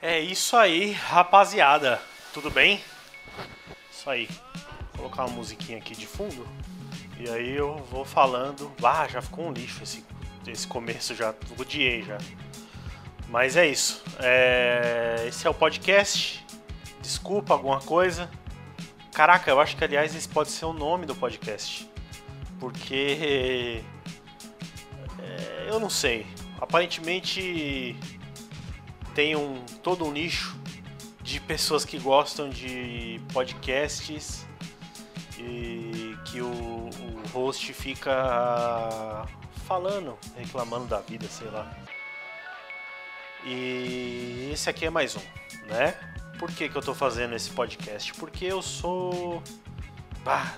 É isso aí, rapaziada. Tudo bem? Isso aí. Vou colocar uma musiquinha aqui de fundo. E aí eu vou falando. Ah, já ficou um lixo esse, esse começo já. Odiei já. Mas é isso. É... Esse é o podcast. Desculpa alguma coisa. Caraca, eu acho que aliás esse pode ser o nome do podcast. Porque. É, eu não sei. Aparentemente tem um, todo um nicho de pessoas que gostam de podcasts e que o, o host fica falando, reclamando da vida, sei lá. E esse aqui é mais um, né? Por que, que eu tô fazendo esse podcast? Porque eu sou.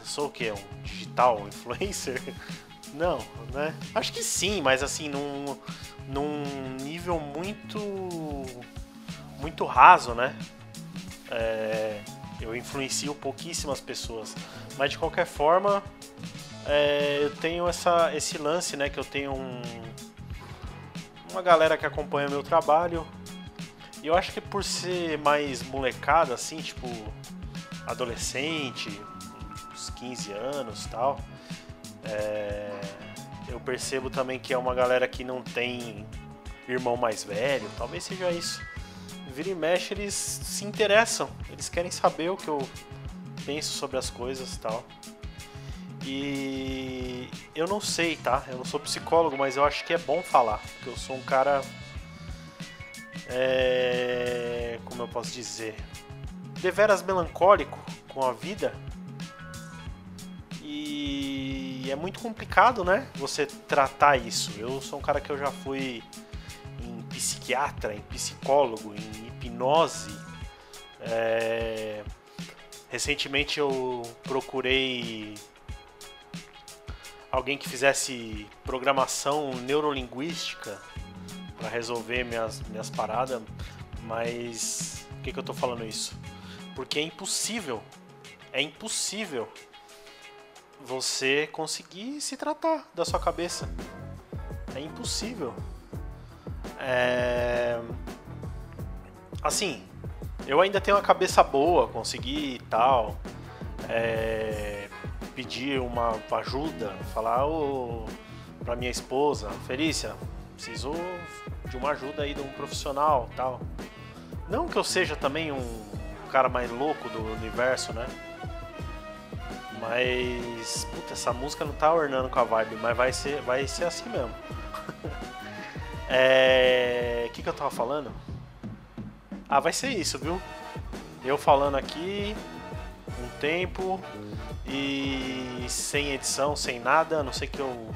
Sou o que? Um digital influencer? Não, né? Acho que sim, mas assim, num, num nível muito. muito raso, né? É, eu influencio pouquíssimas pessoas. Mas de qualquer forma, é, eu tenho essa, esse lance, né? Que eu tenho um, uma galera que acompanha meu trabalho. E eu acho que por ser mais molecada, assim, tipo, adolescente, uns 15 anos tal, é, eu percebo também que é uma galera que não tem irmão mais velho, talvez seja isso. Vira e mexe, eles se interessam, eles querem saber o que eu penso sobre as coisas tal. E eu não sei, tá? Eu não sou psicólogo, mas eu acho que é bom falar, porque eu sou um cara. É, como eu posso dizer? Deveras melancólico com a vida. É muito complicado, né? Você tratar isso. Eu sou um cara que eu já fui em psiquiatra, em psicólogo, em hipnose. É... Recentemente eu procurei alguém que fizesse programação neurolinguística para resolver minhas, minhas paradas, mas por que, que eu tô falando isso? Porque é impossível, é impossível você conseguir se tratar da sua cabeça. É impossível. É... Assim, eu ainda tenho uma cabeça boa, consegui e tal. É pedir uma ajuda, falar oh, para minha esposa, Felícia, preciso de uma ajuda aí de um profissional, tal. Não que eu seja também um cara mais louco do universo, né? Mas, puta, essa música não tá ornando com a vibe, mas vai ser, vai ser assim mesmo. é, o que que eu tava falando? Ah, vai ser isso, viu? Eu falando aqui um tempo, e sem edição, sem nada, a não sei que eu.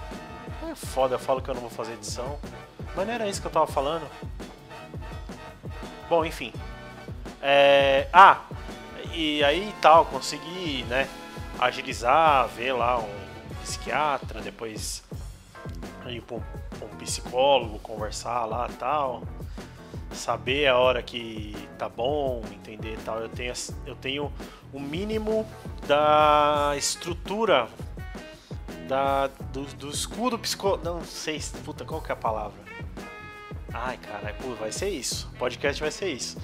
É foda, eu falo que eu não vou fazer edição. Mas não era isso que eu tava falando. Bom, enfim. É... Ah, e aí tal, consegui, né, agilizar, ver lá um psiquiatra, depois ir pra um, um psicólogo, conversar lá tal saber a hora que tá bom, entender tal. Eu tenho, eu tenho o mínimo da estrutura da, do, do escudo psico... Não sei, puta, qual que é a palavra? Ai, cara, vai ser isso. Podcast vai ser isso.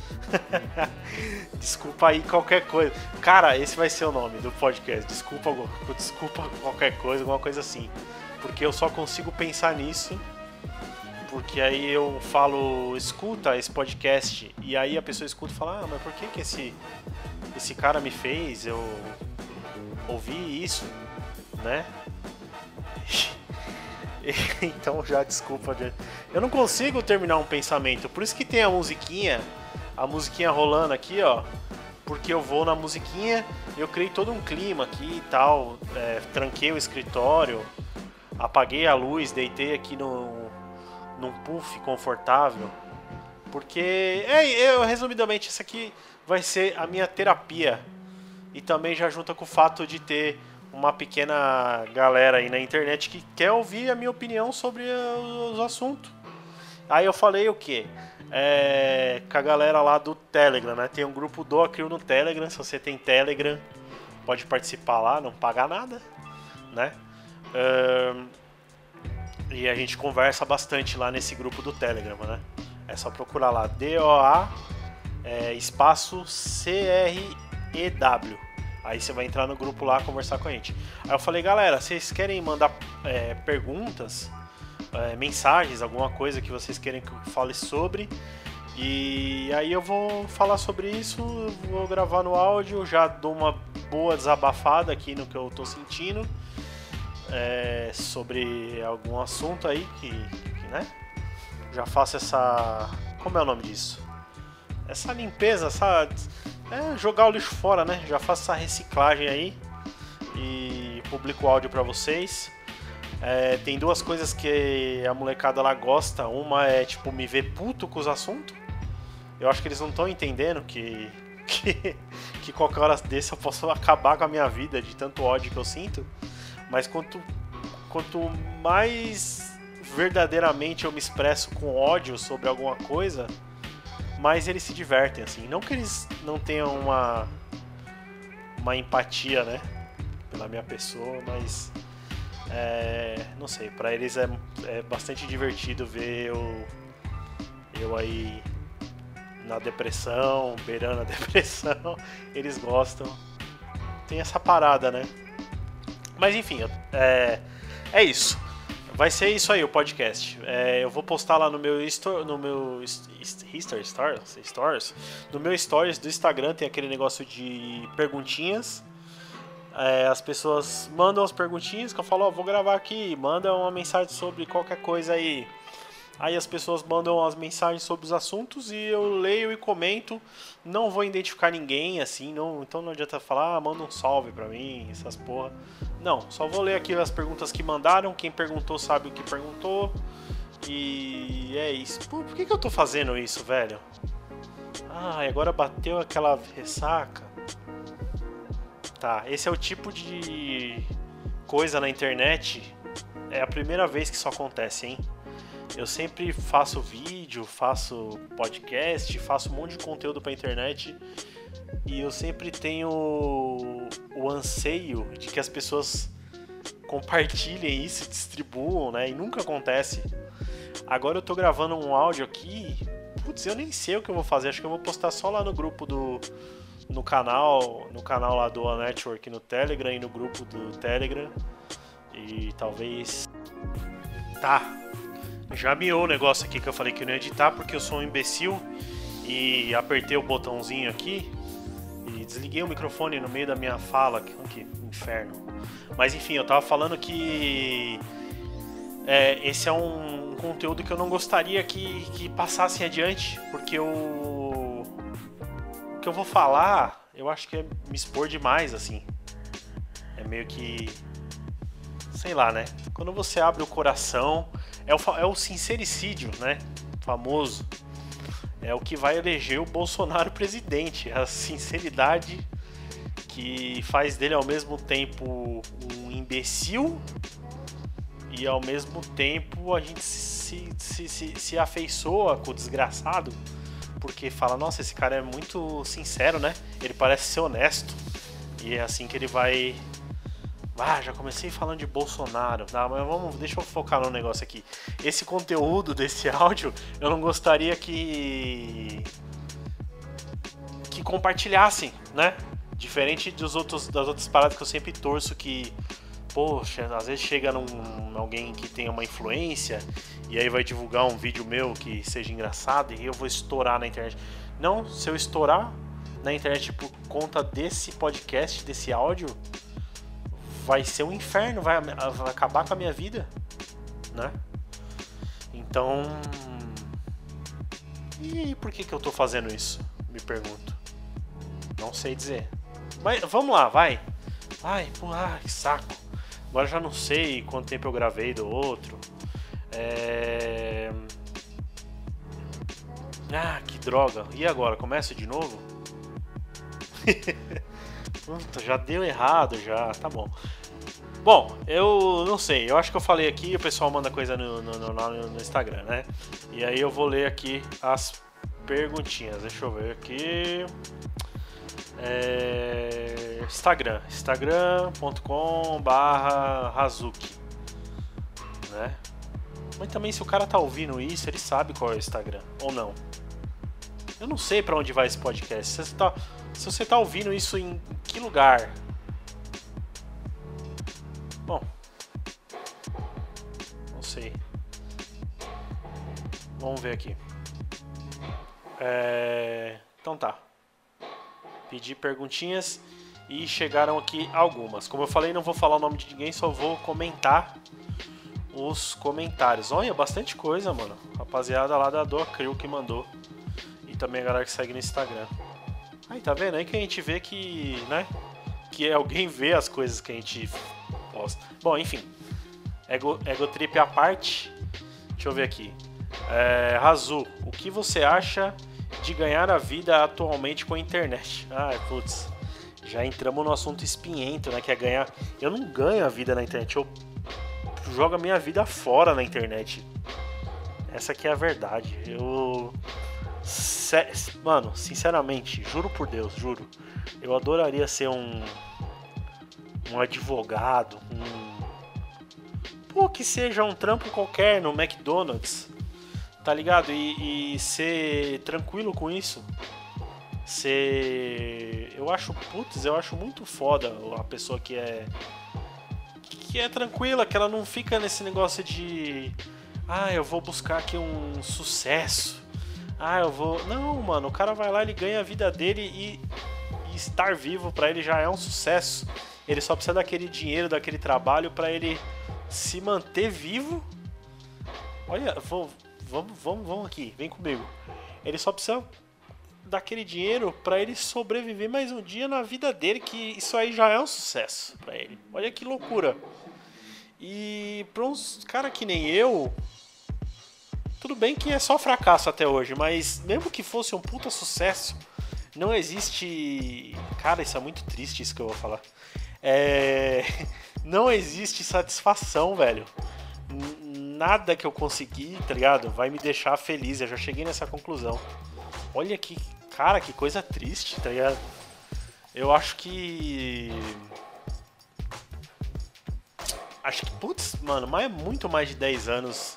desculpa aí qualquer coisa. Cara, esse vai ser o nome do podcast. Desculpa, desculpa qualquer coisa, alguma coisa assim. Porque eu só consigo pensar nisso porque aí eu falo, escuta esse podcast, e aí a pessoa escuta e fala, ah, mas por que que esse, esse cara me fez eu ouvir isso, né? então já desculpa, eu não consigo terminar um pensamento, por isso que tem a musiquinha, a musiquinha rolando aqui, ó, porque eu vou na musiquinha, eu criei todo um clima aqui e tal, é, tranquei o escritório, apaguei a luz, deitei aqui no, num puff confortável. Porque, é, eu, resumidamente, isso aqui vai ser a minha terapia. E também já junta com o fato de ter uma pequena galera aí na internet que quer ouvir a minha opinião sobre os assuntos. Aí eu falei o quê? É, com a galera lá do Telegram, né? Tem um grupo do Acrio no Telegram. Se você tem Telegram, pode participar lá, não paga nada, né? Um, e a gente conversa bastante lá nesse grupo do Telegram, né? É só procurar lá, D-O-A é, espaço CREW. Aí você vai entrar no grupo lá conversar com a gente. Aí eu falei, galera, vocês querem mandar é, perguntas, é, mensagens, alguma coisa que vocês querem que eu fale sobre? E aí eu vou falar sobre isso, vou gravar no áudio, já dou uma boa desabafada aqui no que eu tô sentindo. É, sobre algum assunto aí que, que, né? Já faço essa. Como é o nome disso? Essa limpeza, essa é jogar o lixo fora, né? Já faço essa reciclagem aí e publico o áudio para vocês. É, tem duas coisas que a molecada lá gosta. Uma é tipo me ver puto com os assuntos. Eu acho que eles não estão entendendo que, que que qualquer hora desse eu posso acabar com a minha vida de tanto ódio que eu sinto. Mas quanto quanto mais verdadeiramente eu me expresso com ódio sobre alguma coisa, mais eles se divertem, assim. Não que eles não tenham uma, uma empatia, né? Pela minha pessoa, mas. É, não sei, para eles é, é bastante divertido ver eu, eu aí na depressão, beirando a depressão. Eles gostam. Tem essa parada, né? Mas enfim, é, é isso. Vai ser isso aí o podcast. É, eu vou postar lá no meu store, no meu history stories, stories, no meu stories do Instagram tem aquele negócio de perguntinhas. É, as pessoas mandam as perguntinhas que eu falo, oh, vou gravar aqui, manda uma mensagem sobre qualquer coisa aí. Aí as pessoas mandam as mensagens sobre os assuntos e eu leio e comento. Não vou identificar ninguém assim, não, então não adianta falar, ah, manda um salve pra mim, essas porra. Não, só vou ler aqui as perguntas que mandaram. Quem perguntou sabe o que perguntou. E é isso. Pô, por que, que eu tô fazendo isso, velho? Ah, agora bateu aquela ressaca. Tá, esse é o tipo de coisa na internet. É a primeira vez que isso acontece, hein? Eu sempre faço vídeo, faço podcast, faço um monte de conteúdo pra internet e eu sempre tenho o anseio de que as pessoas compartilhem isso, distribuam, né? E nunca acontece. Agora eu tô gravando um áudio aqui, putz, eu nem sei o que eu vou fazer, acho que eu vou postar só lá no grupo do no canal, no canal lá do A Network no Telegram e no grupo do Telegram. E talvez tá, já miou o negócio aqui que eu falei que eu não ia editar porque eu sou um imbecil e apertei o botãozinho aqui e desliguei o microfone no meio da minha fala. Que, inferno. Mas enfim, eu tava falando que é, esse é um conteúdo que eu não gostaria que, que passassem adiante, porque o que eu vou falar, eu acho que é me expor demais, assim. É meio que. Sei lá, né? Quando você abre o coração é o, é o sincericídio, né? Famoso. É o que vai eleger o Bolsonaro presidente. A sinceridade que faz dele ao mesmo tempo um imbecil e ao mesmo tempo a gente se, se, se, se afeiçoa com o desgraçado porque fala, nossa, esse cara é muito sincero, né? Ele parece ser honesto. E é assim que ele vai ah, já comecei falando de Bolsonaro. Tá, mas vamos, deixa eu focar no negócio aqui. Esse conteúdo desse áudio, eu não gostaria que que compartilhassem, né? Diferente dos outros das outras paradas que eu sempre torço que poxa, às vezes chega num alguém que tem uma influência e aí vai divulgar um vídeo meu que seja engraçado e eu vou estourar na internet. Não, se eu estourar na internet por conta desse podcast, desse áudio, vai ser um inferno, vai, vai acabar com a minha vida, né? Então. E por que, que eu tô fazendo isso? Me pergunto. Não sei dizer. Mas vamos lá, vai. Ai, pô, ai, que saco. Agora já não sei quanto tempo eu gravei do outro. É... Ah, que droga. E agora? Começa de novo? Puta, já deu errado já. Tá bom. Bom, eu não sei, eu acho que eu falei aqui, o pessoal manda coisa no, no, no, no, Instagram, né? E aí eu vou ler aqui as perguntinhas. Deixa eu ver aqui. É... Instagram, instagram.com barra Hazuki, né? Mas também se o cara tá ouvindo isso, ele sabe qual é o Instagram, ou não. Eu não sei para onde vai esse podcast. Você, tá, se você tá ouvindo isso em que lugar? Bom. Não sei. Vamos ver aqui. É... Então tá. Pedi perguntinhas e chegaram aqui algumas. Como eu falei, não vou falar o nome de ninguém, só vou comentar os comentários. Olha, bastante coisa, mano. Rapaziada lá da Doa Crew que mandou. E também a galera que segue no Instagram. Aí, tá vendo? Aí que a gente vê que, né? Que alguém vê as coisas que a gente posta. Bom, enfim. Ego, ego trip à parte. Deixa eu ver aqui. É, Razu, o que você acha de ganhar a vida atualmente com a internet? Ah, putz já entramos no assunto espinhento, né? Que é ganhar. Eu não ganho a vida na internet, eu jogo a minha vida fora na internet. Essa aqui é a verdade. Eu. Mano, sinceramente, juro por Deus, juro. Eu adoraria ser um. Um advogado, um. Pô, que seja um trampo qualquer no McDonald's, tá ligado? E, e ser tranquilo com isso ser. Eu acho, putz, eu acho muito foda a pessoa que é. que é tranquila, que ela não fica nesse negócio de. Ah, eu vou buscar aqui um sucesso. Ah, eu vou. Não, mano, o cara vai lá, ele ganha a vida dele e, e estar vivo para ele já é um sucesso. Ele só precisa daquele dinheiro, daquele trabalho para ele se manter vivo. Olha, vou, vamos, vamos, vamos aqui, vem comigo. Ele só precisa daquele dinheiro para ele sobreviver mais um dia na vida dele, que isso aí já é um sucesso para ele. Olha que loucura. E para uns cara que nem eu, tudo bem que é só fracasso até hoje, mas mesmo que fosse um puta sucesso, não existe. Cara, isso é muito triste isso que eu vou falar. É... Não existe satisfação, velho. Nada que eu consegui, tá ligado? Vai me deixar feliz. Eu já cheguei nessa conclusão. Olha que Cara, que coisa triste, tá ligado? Eu acho que. Acho que, putz, mano, mas é muito mais de 10 anos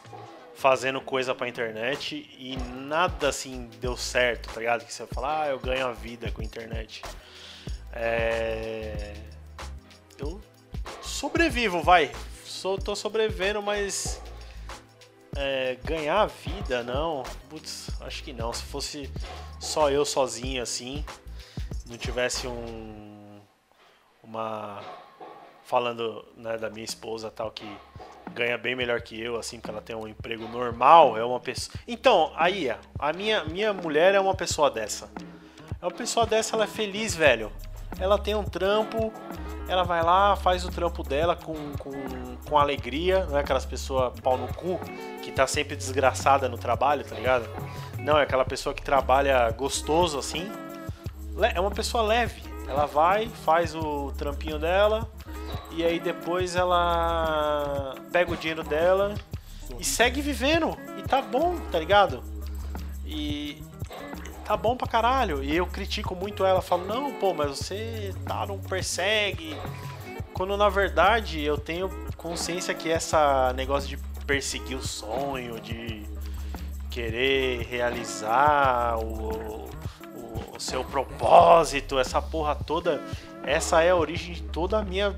fazendo coisa pra internet e nada assim deu certo, tá ligado? Que você fala, ah, eu ganho a vida com a internet. É. Eu sobrevivo, vai. Sou, tô sobrevivendo, mas é, ganhar a vida, não. Putz, acho que não. Se fosse só eu sozinho assim, não tivesse um. Uma. Falando né, da minha esposa tal, que ganha bem melhor que eu, assim, porque ela tem um emprego normal, é uma pessoa. Então, aí, a minha, minha mulher é uma pessoa dessa. É uma pessoa dessa, ela é feliz, velho. Ela tem um trampo, ela vai lá, faz o trampo dela com, com, com alegria, não é aquelas pessoas pau no cu que tá sempre desgraçada no trabalho, tá ligado? Não, é aquela pessoa que trabalha gostoso assim. É uma pessoa leve. Ela vai, faz o trampinho dela e aí depois ela pega o dinheiro dela e segue vivendo. E tá bom, tá ligado? E, tá bom pra caralho. E eu critico muito ela, falo, não, pô, mas você tá, não persegue. Quando na verdade eu tenho consciência que essa negócio de perseguir o sonho, de querer realizar o, o, o seu propósito, essa porra toda, essa é a origem de toda a minha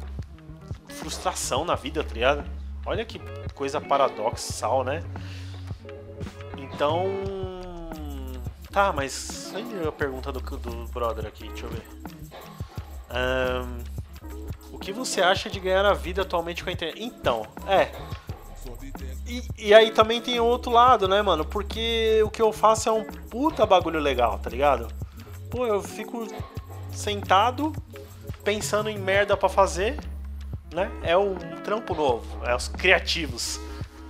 frustração na vida, tá ligado? Olha que coisa paradoxal, né? Então, Tá, mas aí a pergunta do, do brother aqui, deixa eu ver. Um, o que você acha de ganhar a vida atualmente com a internet? Então, é. E, e, aí também tem outro lado, né, mano? Porque o que eu faço é um puta bagulho legal, tá ligado? Pô, eu fico sentado pensando em merda para fazer, né? É um trampo novo, é os criativos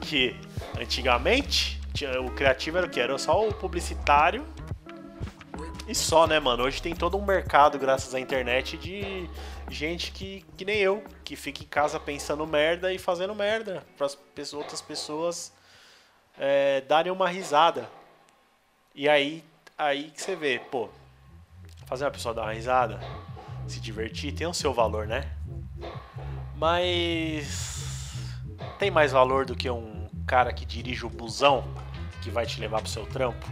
que antigamente o criativo era o que? Era só o publicitário e só, né, mano? Hoje tem todo um mercado, graças à internet, de gente que, que nem eu, que fica em casa pensando merda e fazendo merda para as outras pessoas é, darem uma risada. E aí, aí que você vê, pô, fazer uma pessoa dar uma risada, se divertir, tem o seu valor, né? Mas tem mais valor do que um cara que dirige o busão que vai te levar pro seu trampo?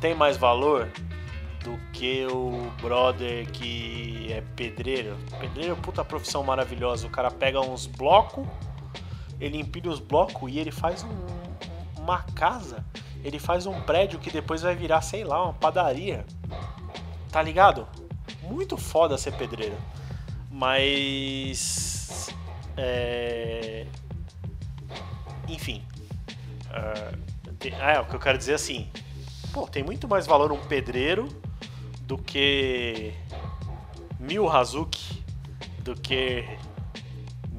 tem mais valor do que o brother que é pedreiro. Pedreiro é puta profissão maravilhosa. O cara pega uns blocos, ele empilha os blocos e ele faz um, uma casa. Ele faz um prédio que depois vai virar, sei lá, uma padaria. Tá ligado? Muito foda ser pedreiro. Mas. É... Enfim. Uh, é, o que eu quero dizer assim. Pô, tem muito mais valor um pedreiro do que mil Hazuki, do que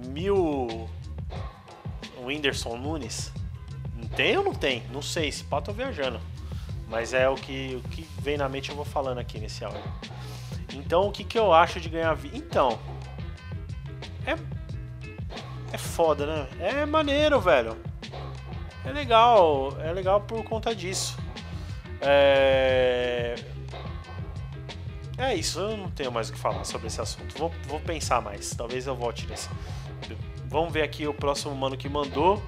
mil Whindersson Nunes. Tem ou não tem? Não sei, se pá tô viajando. Mas é o que, o que vem na mente eu vou falando aqui nesse áudio. Então o que, que eu acho de ganhar vida? Então. É. É foda, né? É maneiro, velho. É legal. É legal por conta disso. É. É isso, eu não tenho mais o que falar sobre esse assunto. Vou, vou pensar mais. Talvez eu volte nesse. Vamos ver aqui o próximo mano que mandou.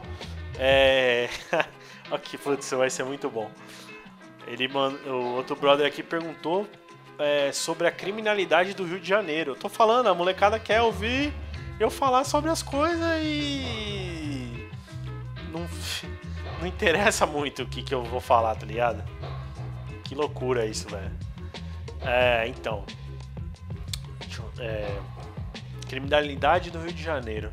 É. aqui, putz, vai ser muito bom. Ele mand... O outro brother aqui perguntou é, sobre a criminalidade do Rio de Janeiro. Eu tô falando, a molecada quer ouvir eu falar sobre as coisas e. Não, não interessa muito o que, que eu vou falar, tá ligado? Que loucura isso, velho. É, então. É, criminalidade do Rio de Janeiro.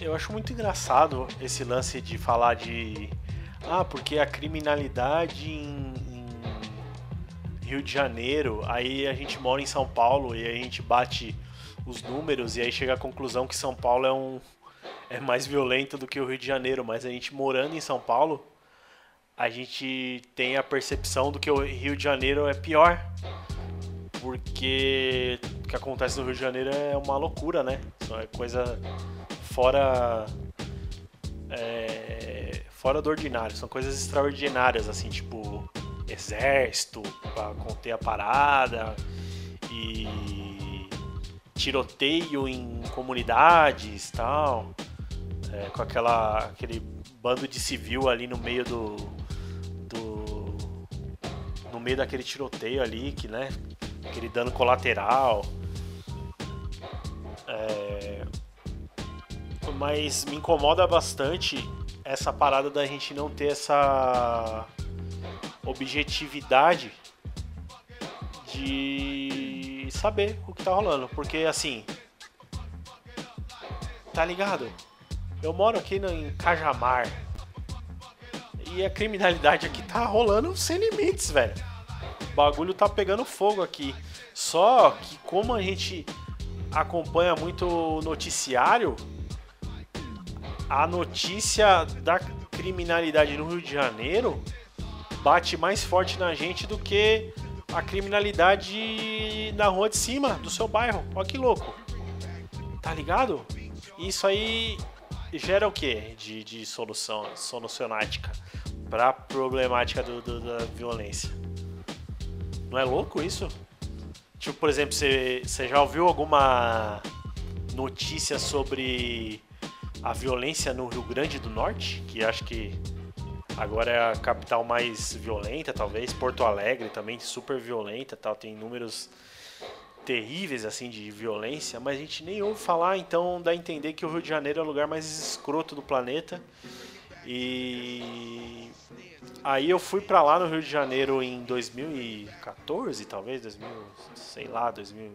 Eu acho muito engraçado esse lance de falar de. Ah, porque a criminalidade em, Rio de Janeiro, aí a gente mora em São Paulo e a gente bate os números e aí chega à conclusão que São Paulo é um é mais violento do que o Rio de Janeiro, mas a gente morando em São Paulo, a gente tem a percepção do que o Rio de Janeiro é pior. Porque o que acontece no Rio de Janeiro é uma loucura, né? É coisa fora. É, fora do ordinário. São coisas extraordinárias, assim, tipo exército para conter a parada e tiroteio em comunidades tal. É, com aquela, aquele bando de civil ali no meio do, no meio daquele tiroteio ali, que, né? Aquele dano colateral. É... Mas me incomoda bastante essa parada da gente não ter essa objetividade de saber o que tá rolando. Porque assim. Tá ligado? Eu moro aqui em Cajamar. E a criminalidade aqui tá rolando sem limites, velho bagulho tá pegando fogo aqui. Só que como a gente acompanha muito o noticiário, a notícia da criminalidade no Rio de Janeiro bate mais forte na gente do que a criminalidade na rua de cima do seu bairro. Olha que louco. Tá ligado? Isso aí gera o que de, de solução solucionática para a problemática do, do, da violência? Não é louco isso? Tipo, por exemplo, você, você já ouviu alguma notícia sobre a violência no Rio Grande do Norte? Que acho que agora é a capital mais violenta, talvez. Porto Alegre também, super violenta, tal. Tem números terríveis assim de violência, mas a gente nem ouve falar, então dá a entender que o Rio de Janeiro é o lugar mais escroto do planeta. E Aí eu fui para lá no Rio de Janeiro em 2014, talvez, 2000, sei lá, 2000,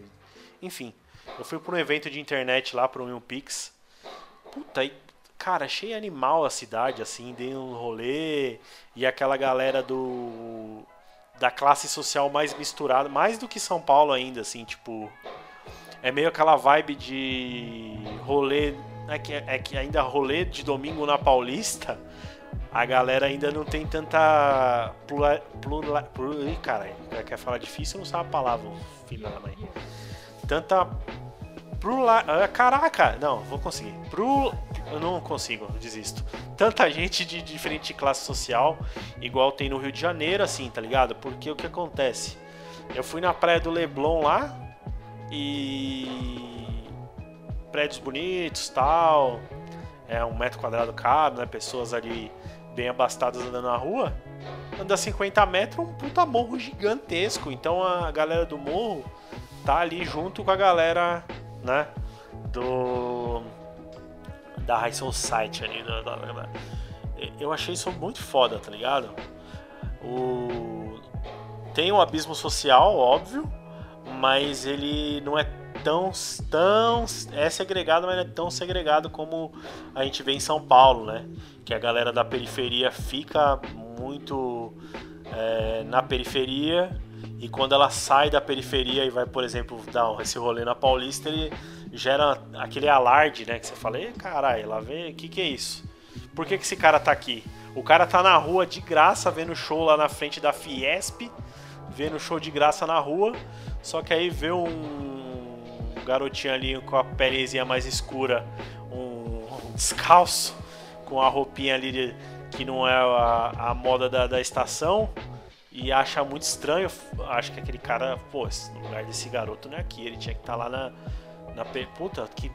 enfim. Eu fui para um evento de internet lá para o Pix. Puta, aí, cara, achei animal a cidade, assim, dei um rolê e aquela galera do da classe social mais misturada, mais do que São Paulo ainda, assim, tipo, é meio aquela vibe de rolê, é que, é que ainda rolê de domingo na Paulista a galera ainda não tem tanta. Plura, plura, plura, caralho, quer falar difícil, não sabe a palavra, filho da mãe. Tanta. Plura, ah, caraca! Não, vou conseguir. Pro, eu não consigo, desisto. Tanta gente de diferente classe social, igual tem no Rio de Janeiro, assim, tá ligado? Porque o que acontece? Eu fui na praia do Leblon lá e. prédios bonitos tal. É um metro quadrado cada, né? Pessoas ali bem abastadas andando na rua, anda 50 metros, um puta morro gigantesco. Então a galera do morro tá ali junto com a galera, né? Do. Da High Society ali. Da, da, da, eu achei isso muito foda, tá ligado? O... Tem um abismo social, óbvio, mas ele não é tão, tão é segregado, mas não é tão segregado como a gente vê em São Paulo, né? Que a galera da periferia fica muito é, na periferia e quando ela sai da periferia e vai, por exemplo, dar esse rolê na Paulista, ele gera aquele alarde, né? Que você fala, caralho, lá vem, o que, que é isso? Por que, que esse cara tá aqui? O cara tá na rua de graça vendo show lá na frente da Fiesp, vendo show de graça na rua, só que aí vê um garotinho ali com a pelezinha mais escura, um, um descalço, com a roupinha ali de, que não é a, a moda da, da estação e acha muito estranho. Acho que aquele cara, pô, no lugar desse garoto não é aqui, ele tinha que estar tá lá na. na puta, que.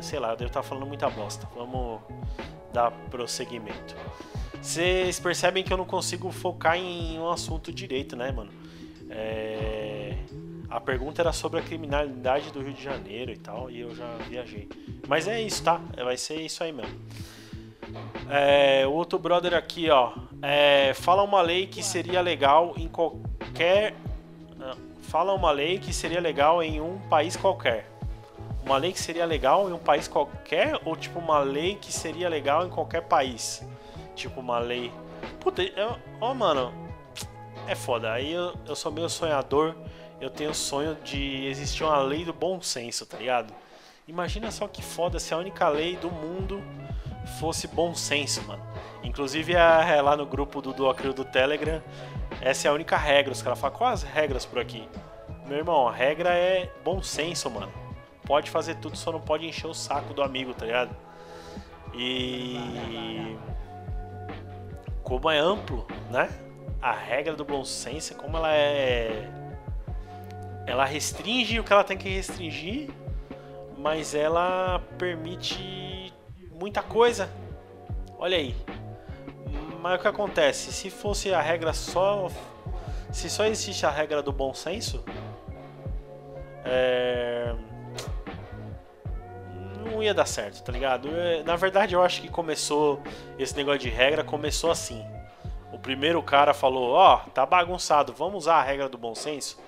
Sei lá, eu devo estar tá falando muita bosta. Vamos dar prosseguimento. Vocês percebem que eu não consigo focar em um assunto direito, né, mano? É... A pergunta era sobre a criminalidade do Rio de Janeiro e tal, e eu já viajei. Mas é isso, tá? Vai ser isso aí mesmo. É, outro brother aqui, ó. É, fala uma lei que seria legal em qualquer. Fala uma lei que seria legal em um país qualquer. Uma lei que seria legal em um país qualquer ou tipo uma lei que seria legal em qualquer país? Tipo uma lei. Puta, ó, mano. É foda. Aí eu, eu sou meio sonhador. Eu tenho o sonho de existir uma lei do bom senso, tá ligado? Imagina só que foda se a única lei do mundo fosse bom senso, mano. Inclusive é, lá no grupo do Duocrio do Telegram, essa é a única regra. Os caras falam, quais as regras por aqui? Meu irmão, a regra é bom senso, mano. Pode fazer tudo, só não pode encher o saco do amigo, tá ligado? E como é amplo, né? A regra do bom senso, como ela é ela restringe o que ela tem que restringir, mas ela permite muita coisa. Olha aí. Mas o que acontece? Se fosse a regra só. Se só existe a regra do bom senso. É... Não ia dar certo, tá ligado? Na verdade, eu acho que começou. Esse negócio de regra começou assim. O primeiro cara falou: Ó, oh, tá bagunçado, vamos usar a regra do bom senso?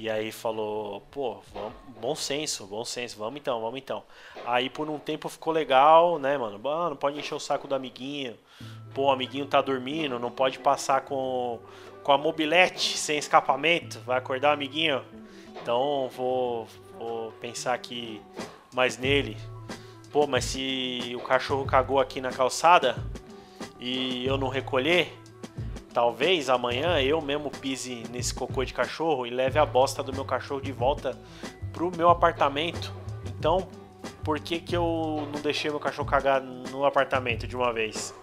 E aí falou, pô, vamos, bom senso, bom senso, vamos então, vamos então. Aí por um tempo ficou legal, né, mano? Mano, pode encher o saco do amiguinho. Pô, o amiguinho tá dormindo, não pode passar com, com a mobilete sem escapamento, vai acordar o amiguinho. Então vou, vou pensar aqui mais nele. Pô, mas se o cachorro cagou aqui na calçada e eu não recolher, Talvez amanhã eu mesmo pise nesse cocô de cachorro e leve a bosta do meu cachorro de volta pro meu apartamento. Então, por que, que eu não deixei meu cachorro cagar no apartamento de uma vez?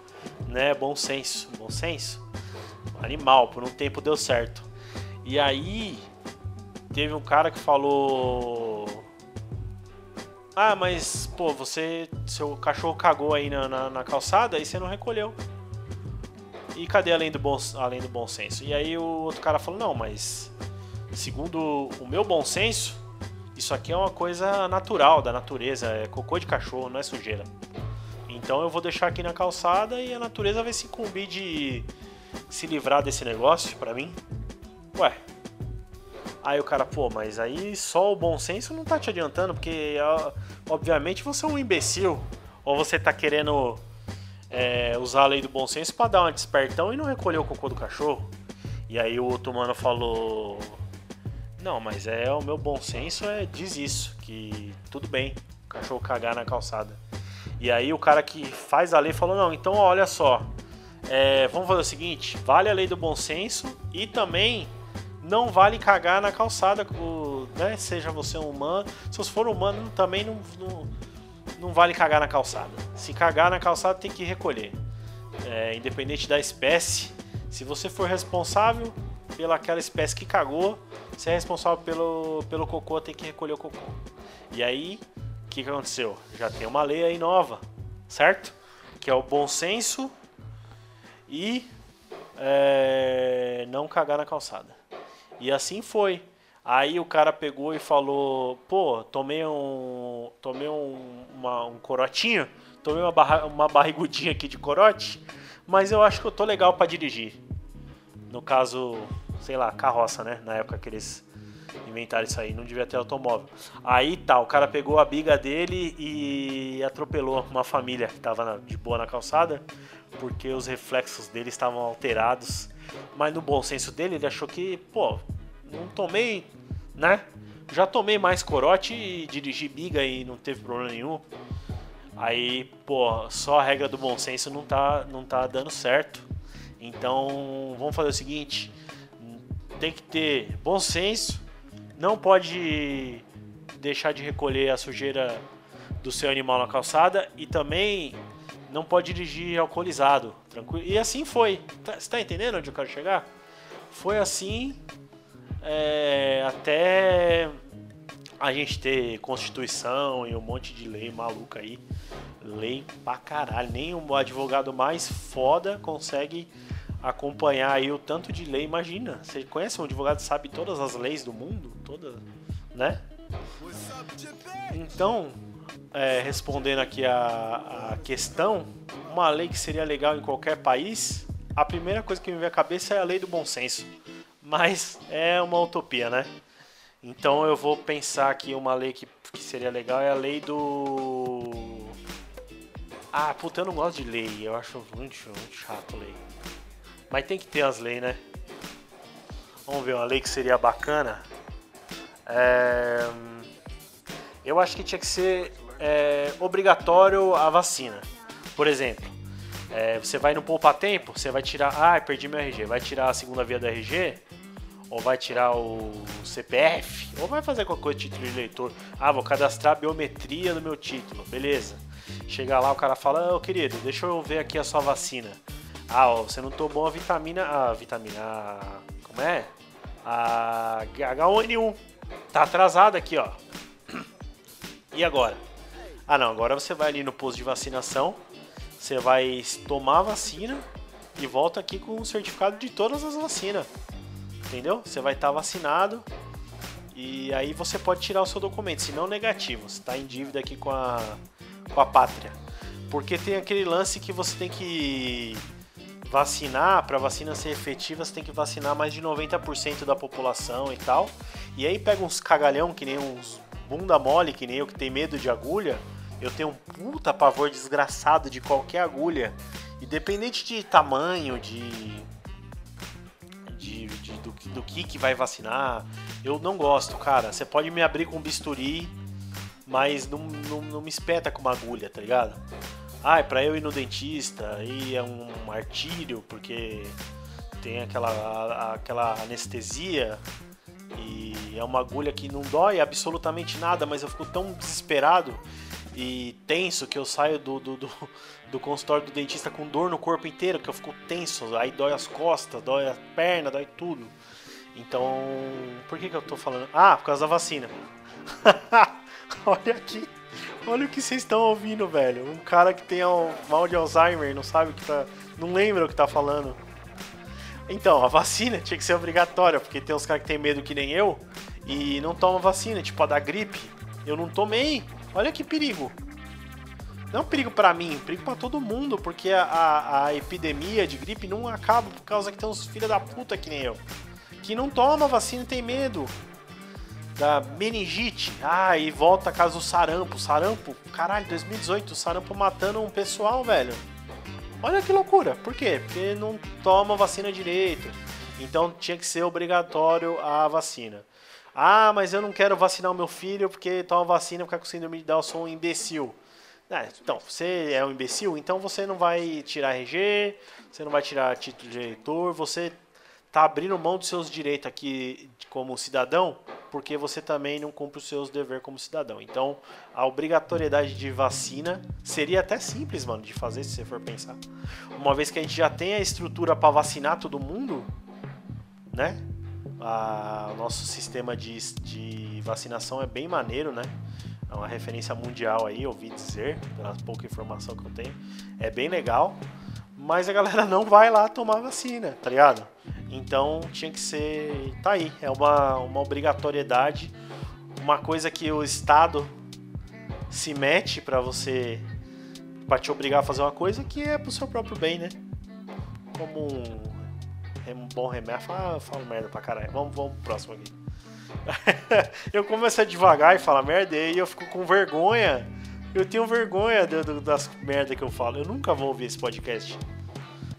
Né? Bom senso. Bom senso? Animal, por um tempo deu certo. E aí, teve um cara que falou. Ah, mas, pô, você. Seu cachorro cagou aí na, na, na calçada e você não recolheu. E cadê além do bom, além do bom senso? E aí o outro cara falou: Não, mas segundo o meu bom senso, isso aqui é uma coisa natural, da natureza, é cocô de cachorro, não é sujeira. Então eu vou deixar aqui na calçada e a natureza vai se incumbir de se livrar desse negócio pra mim. Ué. Aí o cara, pô, mas aí só o bom senso não tá te adiantando, porque obviamente você é um imbecil. Ou você tá querendo é, usar a lei do bom senso para dar uma despertão e não recolher o cocô do cachorro. E aí o outro mano falou: Não, mas é o meu bom senso é diz isso, que tudo bem, o cachorro cagar na calçada. E aí o cara que faz a lei falou: Não, então olha só, é, vamos fazer o seguinte: vale a lei do bom senso e também não vale cagar na calçada, né? Seja você um humano, se você for humano também não, não não vale cagar na calçada. Se cagar na calçada, tem que recolher. É, independente da espécie, se você for responsável pelaquela espécie que cagou, você é responsável pelo, pelo cocô, tem que recolher o cocô. E aí, o que, que aconteceu? Já tem uma lei aí nova, certo? Que é o bom senso e é, não cagar na calçada. E assim foi. Aí o cara pegou e falou: pô, tomei um. Tomei um, uma, um corotinho, tomei uma, barra, uma barrigudinha aqui de corote, mas eu acho que eu tô legal para dirigir. No caso, sei lá, carroça, né? Na época que eles inventaram isso aí, não devia ter automóvel. Aí tá, o cara pegou a biga dele e atropelou uma família que tava de boa na calçada, porque os reflexos dele estavam alterados. Mas no bom senso dele, ele achou que, pô, não tomei, né? Já tomei mais corote e dirigi biga e não teve problema nenhum. Aí, pô, só a regra do bom senso não tá, não tá dando certo. Então, vamos fazer o seguinte: tem que ter bom senso, não pode deixar de recolher a sujeira do seu animal na calçada e também não pode dirigir alcoolizado, tranquilo. E assim foi. Tá, você tá entendendo onde eu quero chegar? Foi assim é, até a gente ter Constituição e um monte de lei maluca aí. Lei pra caralho. Nem um advogado mais foda consegue acompanhar aí o tanto de lei. Imagina, você conhece um advogado que sabe todas as leis do mundo? Toda, né? Então, é, respondendo aqui a, a questão, uma lei que seria legal em qualquer país, a primeira coisa que me vem à cabeça é a lei do bom senso. Mas é uma utopia, né? Então eu vou pensar aqui uma lei que, que seria legal é a lei do. Ah, puta, eu não gosto de lei. Eu acho muito, muito chato lei. Mas tem que ter as leis, né? Vamos ver uma lei que seria bacana. É... Eu acho que tinha que ser é, obrigatório a vacina. Por exemplo, é, você vai no poupa tempo, você vai tirar. Ah, perdi meu RG. Vai tirar a segunda via do RG, ou vai tirar o CPF, ou vai fazer qualquer coisa de título de eleitor. Ah, vou cadastrar a biometria do meu título, beleza. Chega lá, o cara fala: Ô oh, querido, deixa eu ver aqui a sua vacina. Ah, ó, você não tomou a vitamina. A vitamina. A, como é? A H1N1. Tá atrasada aqui, ó. E agora? Ah, não. Agora você vai ali no posto de vacinação. Você vai tomar a vacina e volta aqui com o certificado de todas as vacinas. Entendeu? Você vai estar tá vacinado e aí você pode tirar o seu documento, se não negativo. Você está em dívida aqui com a, com a pátria. Porque tem aquele lance que você tem que vacinar, para vacina ser efetiva, você tem que vacinar mais de 90% da população e tal. E aí pega uns cagalhão, que nem uns bunda mole, que nem eu que tem medo de agulha. Eu tenho um puta pavor desgraçado de qualquer agulha. Independente de tamanho, de. De, do, do que que vai vacinar. Eu não gosto, cara. Você pode me abrir com bisturi, mas não, não, não me espeta com uma agulha, tá ligado? ah, é pra eu ir no dentista, aí é um martírio, porque tem aquela, aquela anestesia e é uma agulha que não dói absolutamente nada, mas eu fico tão desesperado e tenso que eu saio do, do, do, do consultório do dentista com dor no corpo inteiro, que eu fico tenso, aí dói as costas, dói a perna, dói tudo. Então, por que, que eu tô falando? Ah, por causa da vacina. Olha aqui. Olha o que vocês estão ouvindo, velho. Um cara que tem mal de Alzheimer, não sabe o que tá. não lembra o que tá falando. Então, a vacina tinha que ser obrigatória, porque tem uns caras que tem medo que nem eu e não tomam vacina, tipo a da gripe. Eu não tomei. Olha que perigo. Não é um perigo para mim, é um perigo para todo mundo, porque a, a, a, epidemia de gripe não acaba por causa que tem uns filha da puta que nem eu. Que não toma vacina e tem medo da meningite. Ah, e volta caso do sarampo. Sarampo, caralho, 2018, o sarampo matando um pessoal, velho. Olha que loucura. Por quê? Porque não toma vacina direito. Então tinha que ser obrigatório a vacina. Ah, mas eu não quero vacinar o meu filho porque toma vacina ficar com síndrome de Down, sou um imbecil. Ah, então, você é um imbecil, então você não vai tirar RG, você não vai tirar título de eleitor, você tá abrindo mão dos seus direitos aqui como cidadão porque você também não cumpre os seus deveres como cidadão. Então, a obrigatoriedade de vacina seria até simples, mano, de fazer se você for pensar. Uma vez que a gente já tem a estrutura para vacinar todo mundo, né? A, o nosso sistema de, de vacinação é bem maneiro, né? É uma referência mundial aí, ouvi dizer, pela pouca informação que eu tenho. É bem legal. Mas a galera não vai lá tomar vacina, tá ligado? Então tinha que ser. Tá aí. É uma, uma obrigatoriedade. Uma coisa que o Estado se mete para você. pra te obrigar a fazer uma coisa que é pro seu próprio bem, né? Como um bom remédio. Fala, falo merda pra caralho. Vamos, vamos pro próximo aqui. eu começo a devagar e falar merda, e aí eu fico com vergonha. Eu tenho vergonha das merda que eu falo. Eu nunca vou ouvir esse podcast.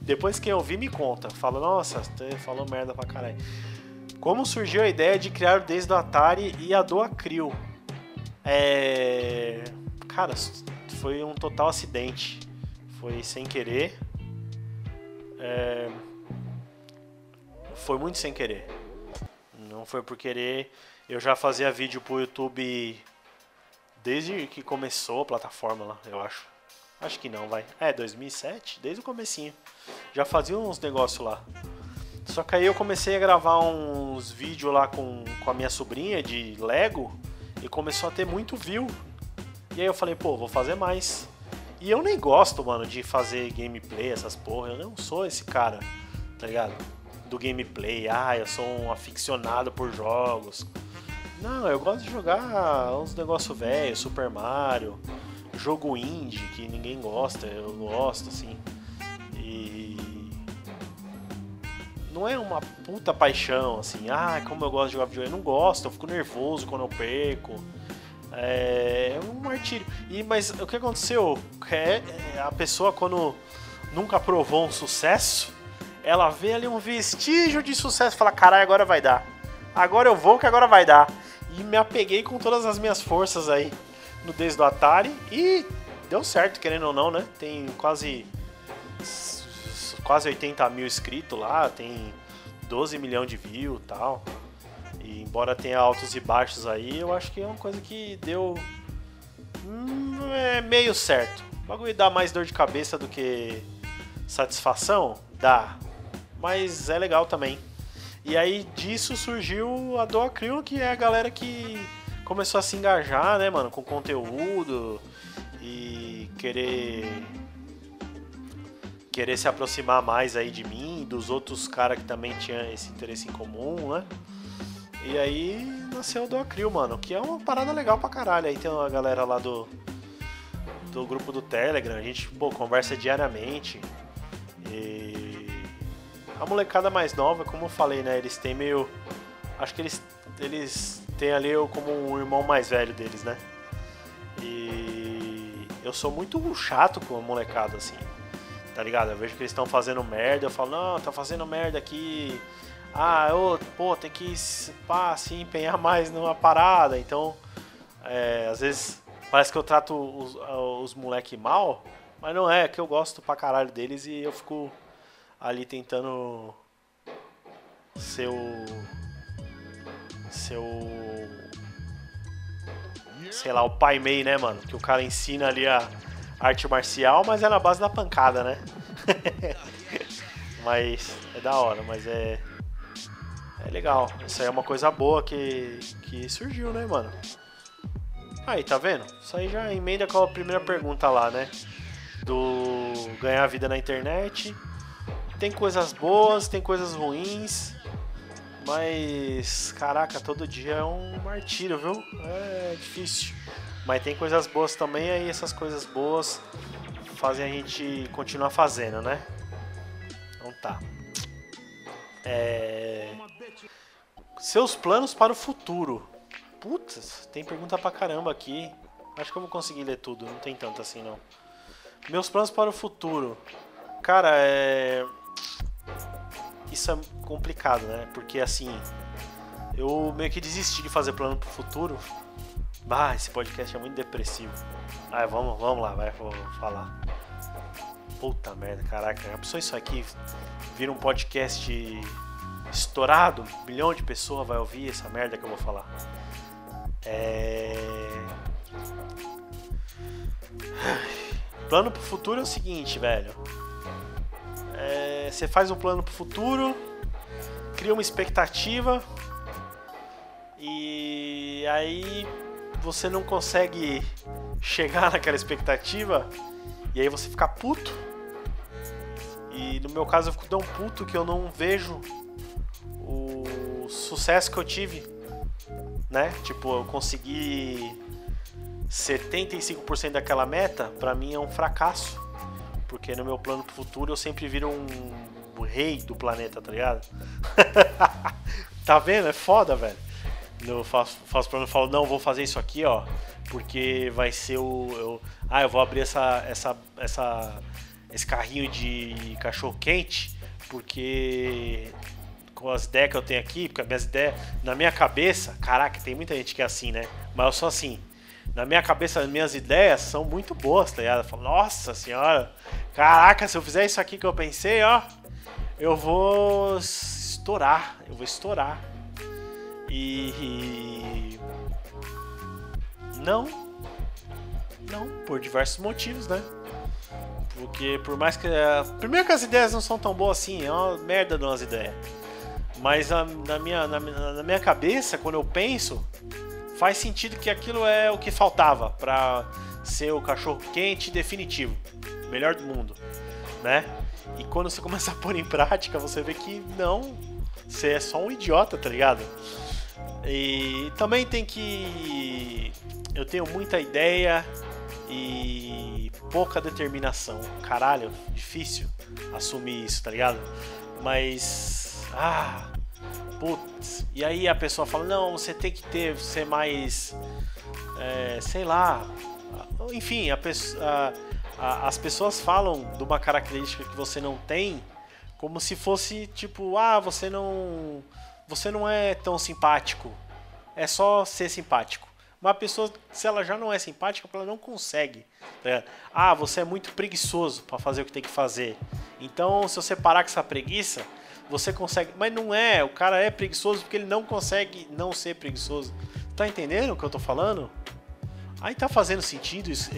Depois que eu ouvir, me conta. Fala, nossa, você falou merda pra caralho. Como surgiu a ideia de criar desde o Atari e a do Acryl? É. Cara, foi um total acidente. Foi sem querer. É... Foi muito sem querer. Não foi por querer. Eu já fazia vídeo pro YouTube desde que começou a plataforma lá, eu acho. Acho que não, vai. É, 2007, desde o comecinho. Já fazia uns negócios lá. Só que aí eu comecei a gravar uns vídeos lá com, com a minha sobrinha de Lego e começou a ter muito view. E aí eu falei, pô, vou fazer mais. E eu nem gosto, mano, de fazer gameplay, essas porra. Eu não sou esse cara, tá ligado? Do gameplay. Ah, eu sou um aficionado por jogos. Não, eu gosto de jogar uns negócios velhos, Super Mario, jogo indie que ninguém gosta, eu gosto, assim. E. Não é uma puta paixão, assim, ah, como eu gosto de jogar videogame. Eu não gosto, eu fico nervoso quando eu perco. É, é um martírio. E, mas o que aconteceu? É, é, a pessoa, quando nunca provou um sucesso, ela vê ali um vestígio de sucesso e fala: caralho, agora vai dar. Agora eu vou que agora vai dar. E me apeguei com todas as minhas forças aí no desde o Atari e deu certo, querendo ou não, né? Tem quase quase 80 mil inscritos lá, tem 12 milhões de views tal. E embora tenha altos e baixos aí, eu acho que é uma coisa que deu hum, é meio certo. O bagulho dá mais dor de cabeça do que satisfação? Dá. Mas é legal também. E aí disso surgiu a Doacryl, que é a galera que começou a se engajar, né, mano, com conteúdo e querer querer se aproximar mais aí de mim, dos outros caras que também tinham esse interesse em comum, né? E aí nasceu o Doacryl, mano, que é uma parada legal pra caralho. Aí tem uma galera lá do do grupo do Telegram, a gente, pô, conversa diariamente. E a molecada mais nova, como eu falei, né? Eles têm meio. Acho que eles, eles têm ali eu como um irmão mais velho deles, né? E eu sou muito chato com a molecada, assim. Tá ligado? Eu vejo que eles estão fazendo merda, eu falo, não, tá fazendo merda aqui. Ah, eu, pô, tem que pá, se empenhar mais numa parada. Então, é, às vezes parece que eu trato os, os moleque mal, mas não é, é que eu gosto pra caralho deles e eu fico ali tentando ser o. sei lá, o pai Mei, né, mano? Que o cara ensina ali a arte marcial, mas é na base da pancada, né? mas é da hora, mas é. É legal. Isso aí é uma coisa boa que, que surgiu, né, mano? Aí, tá vendo? Isso aí já emenda com a primeira pergunta lá, né? Do ganhar vida na internet tem coisas boas, tem coisas ruins, mas caraca, todo dia é um martírio, viu? É difícil. Mas tem coisas boas também, aí essas coisas boas fazem a gente continuar fazendo, né? Então tá. É... Seus planos para o futuro. Putz, tem pergunta pra caramba aqui. Acho que eu vou conseguir ler tudo, não tem tanto assim não. Meus planos para o futuro. Cara, é isso é complicado, né? Porque assim, eu meio que desisti de fazer plano pro futuro. Ah, esse podcast é muito depressivo. Ah, vamos, vamos lá, vai, vou falar. Puta merda, caraca, já pensou isso aqui? Vira um podcast estourado, um milhão de pessoas vai ouvir essa merda que eu vou falar. É. Plano pro futuro é o seguinte, velho. Você faz um plano pro futuro, cria uma expectativa e aí você não consegue chegar naquela expectativa e aí você fica puto. E no meu caso eu fico tão puto que eu não vejo o sucesso que eu tive, né? Tipo, eu consegui 75% daquela meta, para mim é um fracasso. Porque no meu plano futuro eu sempre viro um rei do planeta, tá ligado? tá vendo? É foda, velho. Eu faço, faço plano e falo, não, vou fazer isso aqui, ó. Porque vai ser o. Eu, ah, eu vou abrir essa, essa, essa, esse carrinho de cachorro quente. Porque com as ideias que eu tenho aqui, porque as minhas ideias, na minha cabeça, caraca, tem muita gente que é assim, né? Mas eu sou assim. Na minha cabeça, as minhas ideias são muito boas, tá ligado? Eu falo, nossa senhora, caraca, se eu fizer isso aqui que eu pensei, ó, eu vou estourar, eu vou estourar. E. Não. Não, por diversos motivos, né? Porque por mais que. Primeiro que as ideias não são tão boas assim, é uma merda de umas ideias. Mas na, na minha, na, minha cabeça, quando eu penso, faz sentido que aquilo é o que faltava para ser o cachorro quente definitivo, melhor do mundo, né? E quando você começa a pôr em prática, você vê que não, você é só um idiota, tá ligado? E também tem que eu tenho muita ideia e pouca determinação. Caralho, difícil assumir isso, tá ligado? Mas ah, putz. E aí a pessoa fala: não, você tem que ter, ser mais. É, sei lá. Enfim, a, a, a, as pessoas falam de uma característica que você não tem como se fosse tipo: ah, você não. Você não é tão simpático. É só ser simpático. Uma pessoa, se ela já não é simpática, ela não consegue. Tá ah, você é muito preguiçoso para fazer o que tem que fazer. Então, se você parar com essa preguiça, você consegue. Mas não é, o cara é preguiçoso porque ele não consegue não ser preguiçoso. Tá entendendo o que eu tô falando? Aí tá fazendo sentido isso.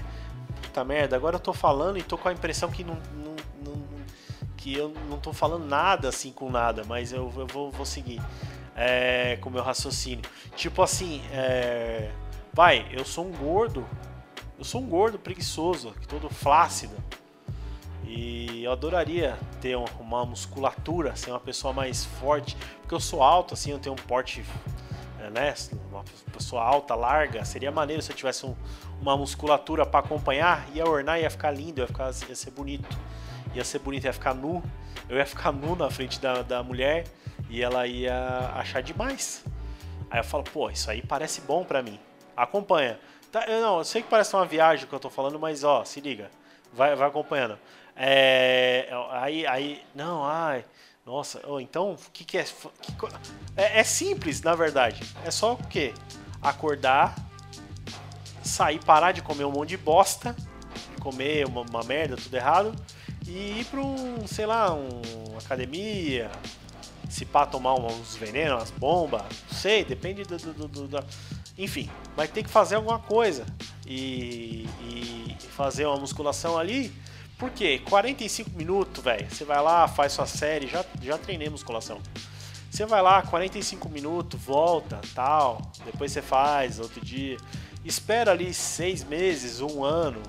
Puta merda, agora eu tô falando e tô com a impressão que não, não, não que eu não tô falando nada assim com nada, mas eu, eu vou, vou seguir é, com o meu raciocínio. Tipo assim, é, vai, eu sou um gordo, eu sou um gordo preguiçoso, todo flácido. E eu adoraria ter uma musculatura, ser uma pessoa mais forte, porque eu sou alto, assim, eu tenho um porte, é, né? Uma pessoa alta, larga. Seria maneiro se eu tivesse um, uma musculatura para acompanhar, ia ornar, ia ficar lindo, ia, ficar, ia ser bonito. Ia ser bonito, ia ficar nu. Eu ia ficar nu na frente da, da mulher e ela ia achar demais. Aí eu falo, pô, isso aí parece bom para mim. Acompanha. Tá, eu, não, eu sei que parece uma viagem que eu tô falando, mas ó, se liga. Vai, vai acompanhando. É, aí, aí, não, ai, nossa, oh, então, o que, que, é, que é? É simples, na verdade. É só o quê? Acordar, sair, parar de comer um monte de bosta, comer uma, uma merda, tudo errado, e ir para um, sei lá, um, uma academia, se pá tomar uns venenos, umas bombas, não sei, depende do, do, do, do, Enfim, vai ter que fazer alguma coisa e, e fazer uma musculação ali por quê? 45 minutos, velho. Você vai lá, faz sua série, já, já treinei musculação. Você vai lá, 45 minutos, volta, tal. Depois você faz, outro dia. Espera ali seis meses, um ano.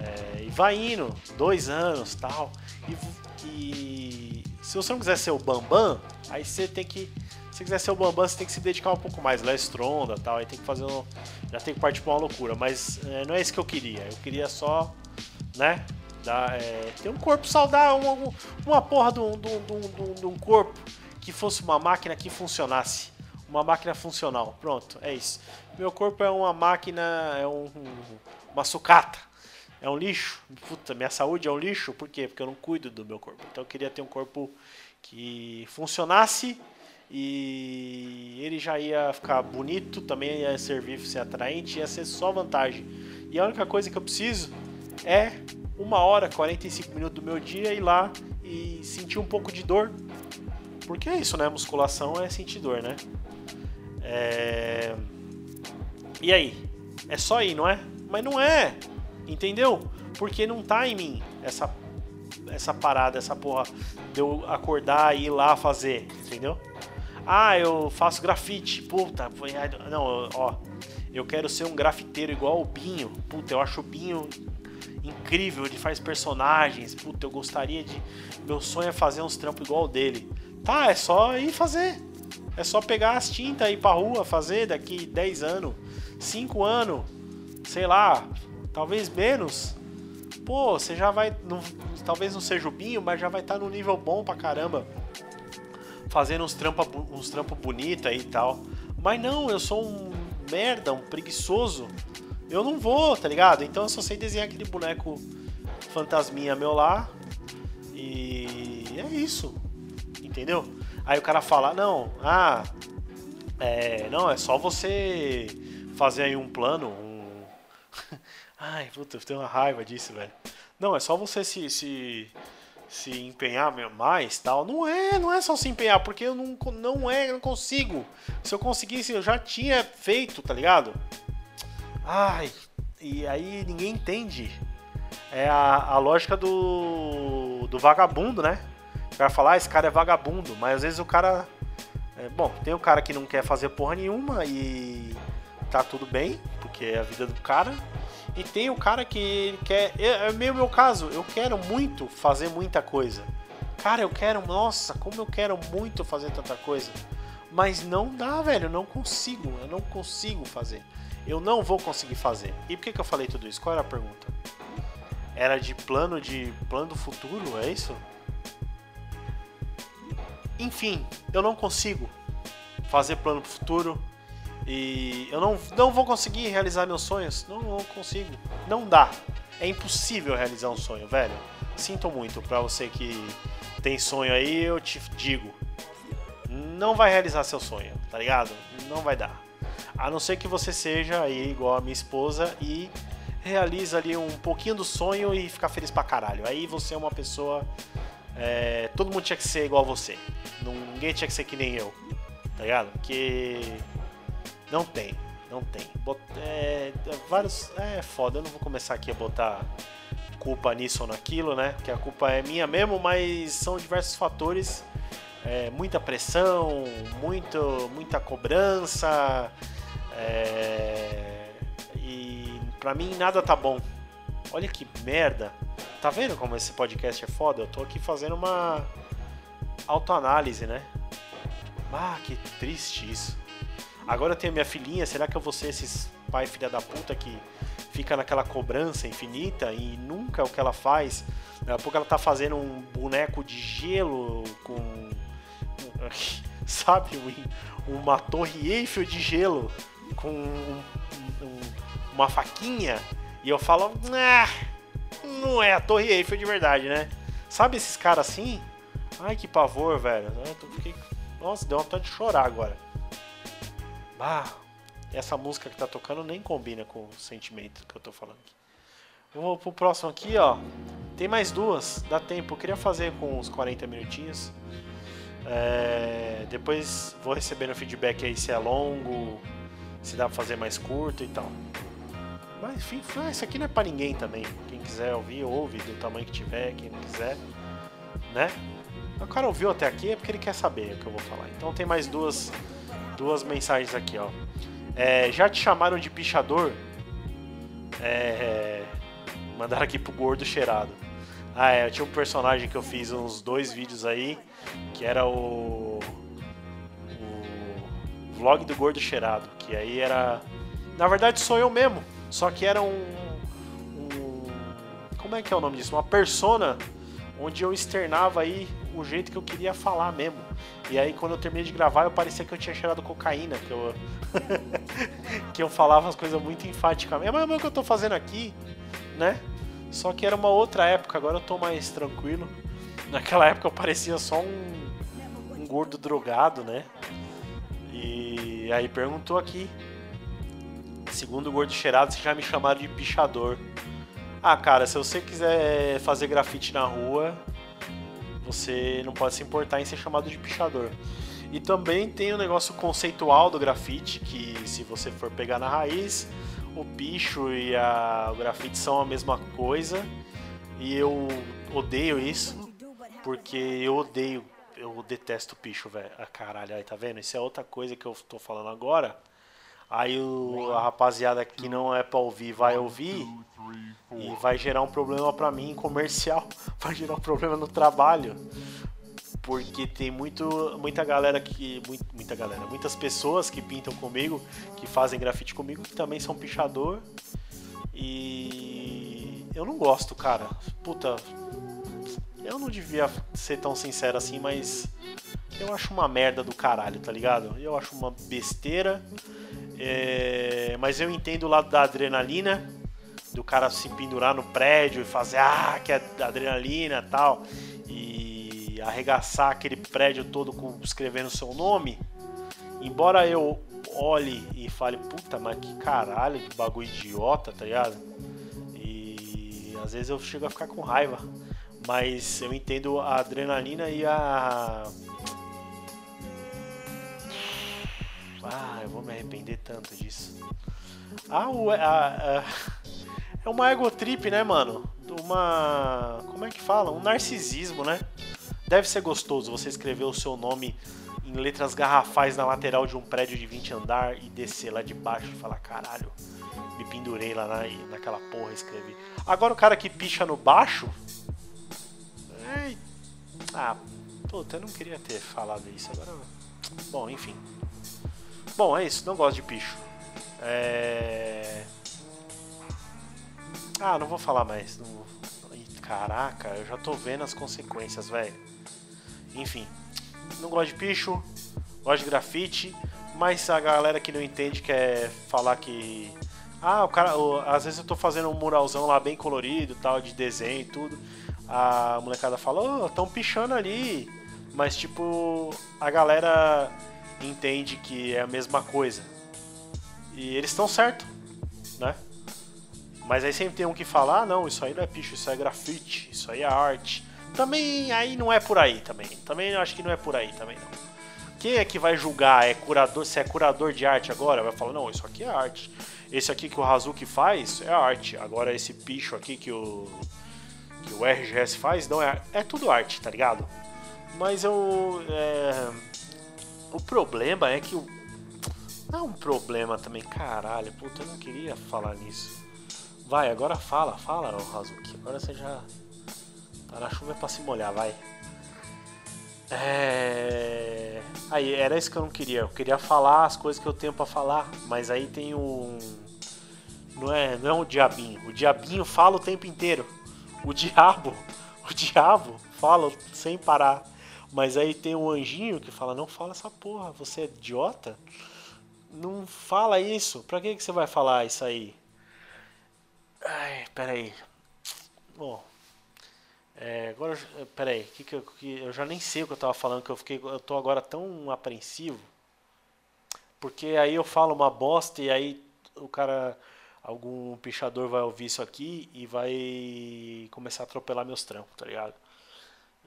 É, e vai indo, dois anos, tal. E, e, se você não quiser ser o Bambam, aí você tem que. Se quiser ser o Bambam, você tem que se dedicar um pouco mais. Lá estronda tal. Aí tem que fazer. Um, já tem que partir pra uma loucura. Mas é, não é isso que eu queria. Eu queria só, né? Dá, é, ter um corpo saudável, uma, uma porra de um, de, um, de um corpo que fosse uma máquina que funcionasse. Uma máquina funcional. Pronto, é isso. Meu corpo é uma máquina, é um, uma sucata. É um lixo. Puta, minha saúde é um lixo. Por quê? Porque eu não cuido do meu corpo. Então eu queria ter um corpo que funcionasse e ele já ia ficar bonito, também ia servir, ser atraente, ia ser só vantagem. E a única coisa que eu preciso é uma hora, 45 minutos do meu dia ir lá e sentir um pouco de dor. Porque é isso, né? Musculação é sentir dor, né? É... E aí? É só ir, não é? Mas não é! Entendeu? Porque não tá em mim essa, essa parada, essa porra de eu acordar e ir lá fazer, entendeu? Ah, eu faço grafite. Puta. Não, ó. Eu quero ser um grafiteiro igual o Binho. Puta, eu acho o Binho incrível, ele faz personagens. Puta, eu gostaria de. Meu sonho é fazer uns trampos igual dele. Tá, é só ir fazer. É só pegar as tintas e ir pra rua fazer daqui 10 anos, 5 anos, sei lá, talvez menos. Pô, você já vai. Não, talvez não seja o binho, mas já vai estar tá no nível bom pra caramba. Fazendo uns trampos uns trampo bonitos aí e tal. Mas não, eu sou um merda, um preguiçoso. Eu não vou, tá ligado? Então eu só sei desenhar aquele boneco fantasminha meu lá. E é isso. Entendeu? Aí o cara fala, não, ah, é, não, é só você fazer aí um plano, um... Ai, puta, eu tenho uma raiva disso, velho. Não, é só você se, se, se empenhar mais tal. Não é, não é só se empenhar, porque eu não, não é, eu não consigo. Se eu conseguisse, eu já tinha feito, tá ligado? Ai, e aí ninguém entende. É a, a lógica do, do vagabundo, né? cara falar, ah, esse cara é vagabundo, mas às vezes o cara. É, bom, tem o cara que não quer fazer porra nenhuma e tá tudo bem, porque é a vida do cara. E tem o cara que quer. É, é meio meu caso, eu quero muito fazer muita coisa. Cara, eu quero. Nossa, como eu quero muito fazer tanta coisa. Mas não dá, velho, eu não consigo. Eu não consigo fazer. Eu não vou conseguir fazer. E por que, que eu falei tudo isso? Qual era a pergunta? Era de plano de plano do futuro, é isso? Enfim, eu não consigo fazer plano futuro e eu não, não vou conseguir realizar meus sonhos. Não, não consigo. Não dá. É impossível realizar um sonho, velho. Sinto muito pra você que tem sonho aí, eu te digo. Não vai realizar seu sonho, tá ligado? Não vai dar. A não ser que você seja aí igual a minha esposa e realiza ali um pouquinho do sonho e fica feliz pra caralho. Aí você é uma pessoa é, todo mundo tinha que ser igual a você. Ninguém tinha que ser que nem eu. Tá ligado? Porque. Não tem. Não tem. Bot, é, vários. É foda, eu não vou começar aqui a botar culpa nisso ou naquilo, né? Que a culpa é minha mesmo, mas são diversos fatores. É, muita pressão, muito, muita cobrança. É, e pra mim nada tá bom. Olha que merda. Tá vendo como esse podcast é foda? Eu tô aqui fazendo uma autoanálise, né? Ah, que triste isso. Agora eu tenho minha filhinha, será que eu vou ser esses pai filha da puta que fica naquela cobrança infinita e nunca o que ela faz? Daqui a pouco ela tá fazendo um boneco de gelo com. Sabe? Uma torre Eiffel de gelo com um, um, uma faquinha. E eu falo. Ah, não é a Torre Eiffel de verdade, né? Sabe esses caras assim? Ai, que pavor, velho. Fiquei... Nossa, deu vontade de chorar agora. Ah, essa música que tá tocando nem combina com o sentimento que eu tô falando aqui. Vou pro próximo aqui, ó. Tem mais duas, dá tempo. Eu queria fazer com uns 40 minutinhos. É... Depois vou recebendo feedback aí se é longo, se dá pra fazer mais curto e tal. Mas enfim, isso aqui não é pra ninguém também. Quem quiser ouvir, ouve do tamanho que tiver, quem não quiser, né? O cara ouviu até aqui é porque ele quer saber o que eu vou falar. Então tem mais duas, duas mensagens aqui, ó. É, já te chamaram de pichador? É, mandaram aqui pro gordo cheirado. Ah, é, eu tinha um personagem que eu fiz uns dois vídeos aí, que era o. Vlog do gordo cheirado. Que aí era. Na verdade sou eu mesmo. Só que era um, um, Como é que é o nome disso? Uma persona onde eu externava aí o jeito que eu queria falar mesmo. E aí quando eu terminei de gravar, eu parecia que eu tinha cheirado cocaína, que eu que eu falava as coisas muito enfaticamente. É mais o que eu tô fazendo aqui, né? Só que era uma outra época, agora eu tô mais tranquilo. Naquela época eu parecia só um, um gordo drogado, né? E aí perguntou aqui Segundo o Gordo Cheirado, vocês já me chamaram de pichador. Ah, cara, se você quiser fazer grafite na rua, você não pode se importar em ser chamado de pichador. E também tem o um negócio conceitual do grafite, que se você for pegar na raiz, o picho e a, o grafite são a mesma coisa. E eu odeio isso, porque eu odeio, eu detesto picho, velho. Ah, caralho, aí tá vendo? Isso é outra coisa que eu tô falando agora Aí o, a rapaziada que não é pra ouvir vai ouvir e vai gerar um problema pra mim comercial, vai gerar um problema no trabalho. Porque tem muito, muita galera que. Muito, muita galera, muitas pessoas que pintam comigo, que fazem grafite comigo, que também são pichador. E eu não gosto, cara. Puta, eu não devia ser tão sincero assim, mas eu acho uma merda do caralho, tá ligado? Eu acho uma besteira. É... Mas eu entendo o lado da adrenalina, do cara se pendurar no prédio e fazer, ah, que é adrenalina tal, e arregaçar aquele prédio todo com, escrevendo seu nome. Embora eu olhe e fale, puta, mas que caralho, que bagulho idiota, tá ligado? Às vezes eu chego a ficar com raiva. Mas eu entendo a adrenalina e a. Ah, eu vou me arrepender tanto disso. Ah, o, a, a, é uma ego trip, né, mano? Uma. Como é que fala? Um narcisismo, né? Deve ser gostoso você escrever o seu nome em letras garrafais na lateral de um prédio de 20 andar e descer lá de baixo e falar: caralho, me pendurei lá na, naquela porra escrevi. Agora o cara que picha no baixo é... Ah, puta, eu não queria ter falado isso agora. Bom, enfim. Bom, é isso, não gosto de picho. É. Ah, não vou falar mais. Não... Caraca, eu já tô vendo as consequências, velho. Enfim, não gosto de picho, gosto de grafite, mas a galera que não entende quer falar que. Ah, o cara. O... Às vezes eu tô fazendo um muralzão lá bem colorido, tal, de desenho e tudo a molecada fala, oh, tão pichando ali. Mas tipo, a galera entende que é a mesma coisa. E eles estão certo, né? Mas aí sempre tem um que fala, ah, não, isso aí não é picho, isso é grafite, isso aí é arte. Também aí não é por aí também. Também acho que não é por aí também não. Quem é que vai julgar? É curador, se é curador de arte agora, vai falar, não, isso aqui é arte. Esse aqui que o Hazuki faz é arte. Agora esse picho aqui que o que o RGS faz, não é, é tudo arte, tá ligado? Mas eu. É, o problema é que o. Não é um problema também, caralho, puta, eu não queria falar nisso. Vai, agora fala, fala, Hazuki. Agora você já. Tá na chuva é pra se molhar, vai. É. Aí, era isso que eu não queria. Eu queria falar as coisas que eu tenho para falar, mas aí tem um. Não é, não é um diabinho. O diabinho fala o tempo inteiro. O diabo, o diabo fala sem parar. Mas aí tem um anjinho que fala: Não fala essa porra, você é idiota? Não fala isso. Pra que, que você vai falar isso aí? Ai, peraí. Bom. É, agora, peraí, que que que eu já nem sei o que eu tava falando, que eu fiquei, eu tô agora tão apreensivo. Porque aí eu falo uma bosta e aí o cara algum pichador vai ouvir isso aqui e vai começar a atropelar meus trampos, tá ligado?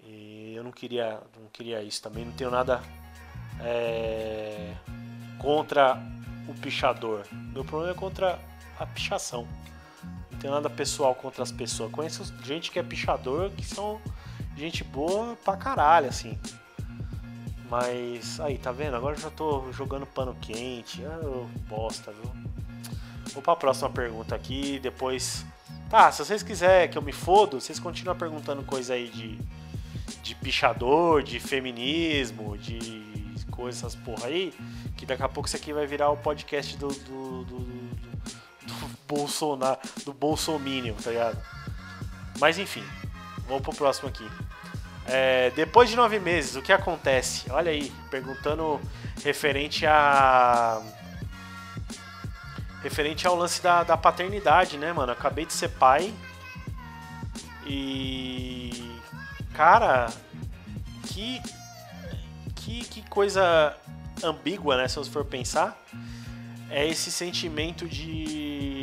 E eu não queria, não queria isso também. Não tenho nada é, contra o pichador. Meu problema é contra a pichação. Tenho nada pessoal contra as pessoas. Conheço gente que é pichador que são gente boa pra caralho, assim. Mas aí, tá vendo? Agora eu já tô jogando pano quente. Ah, bosta, viu? Vou para a próxima pergunta aqui, depois. Tá, se vocês quiserem que eu me fodo, vocês continuam perguntando coisa aí de, de pichador, de feminismo, de coisas, essas porra aí, que daqui a pouco isso aqui vai virar o podcast do, do, do, do Bolsonaro, do Bolsominion, tá ligado? Mas enfim, vamos pro próximo aqui. É, depois de nove meses, o que acontece? Olha aí, perguntando referente a referente ao lance da, da paternidade, né, mano? acabei de ser pai e. Cara, que, que, que coisa ambígua, né? Se você for pensar, é esse sentimento de.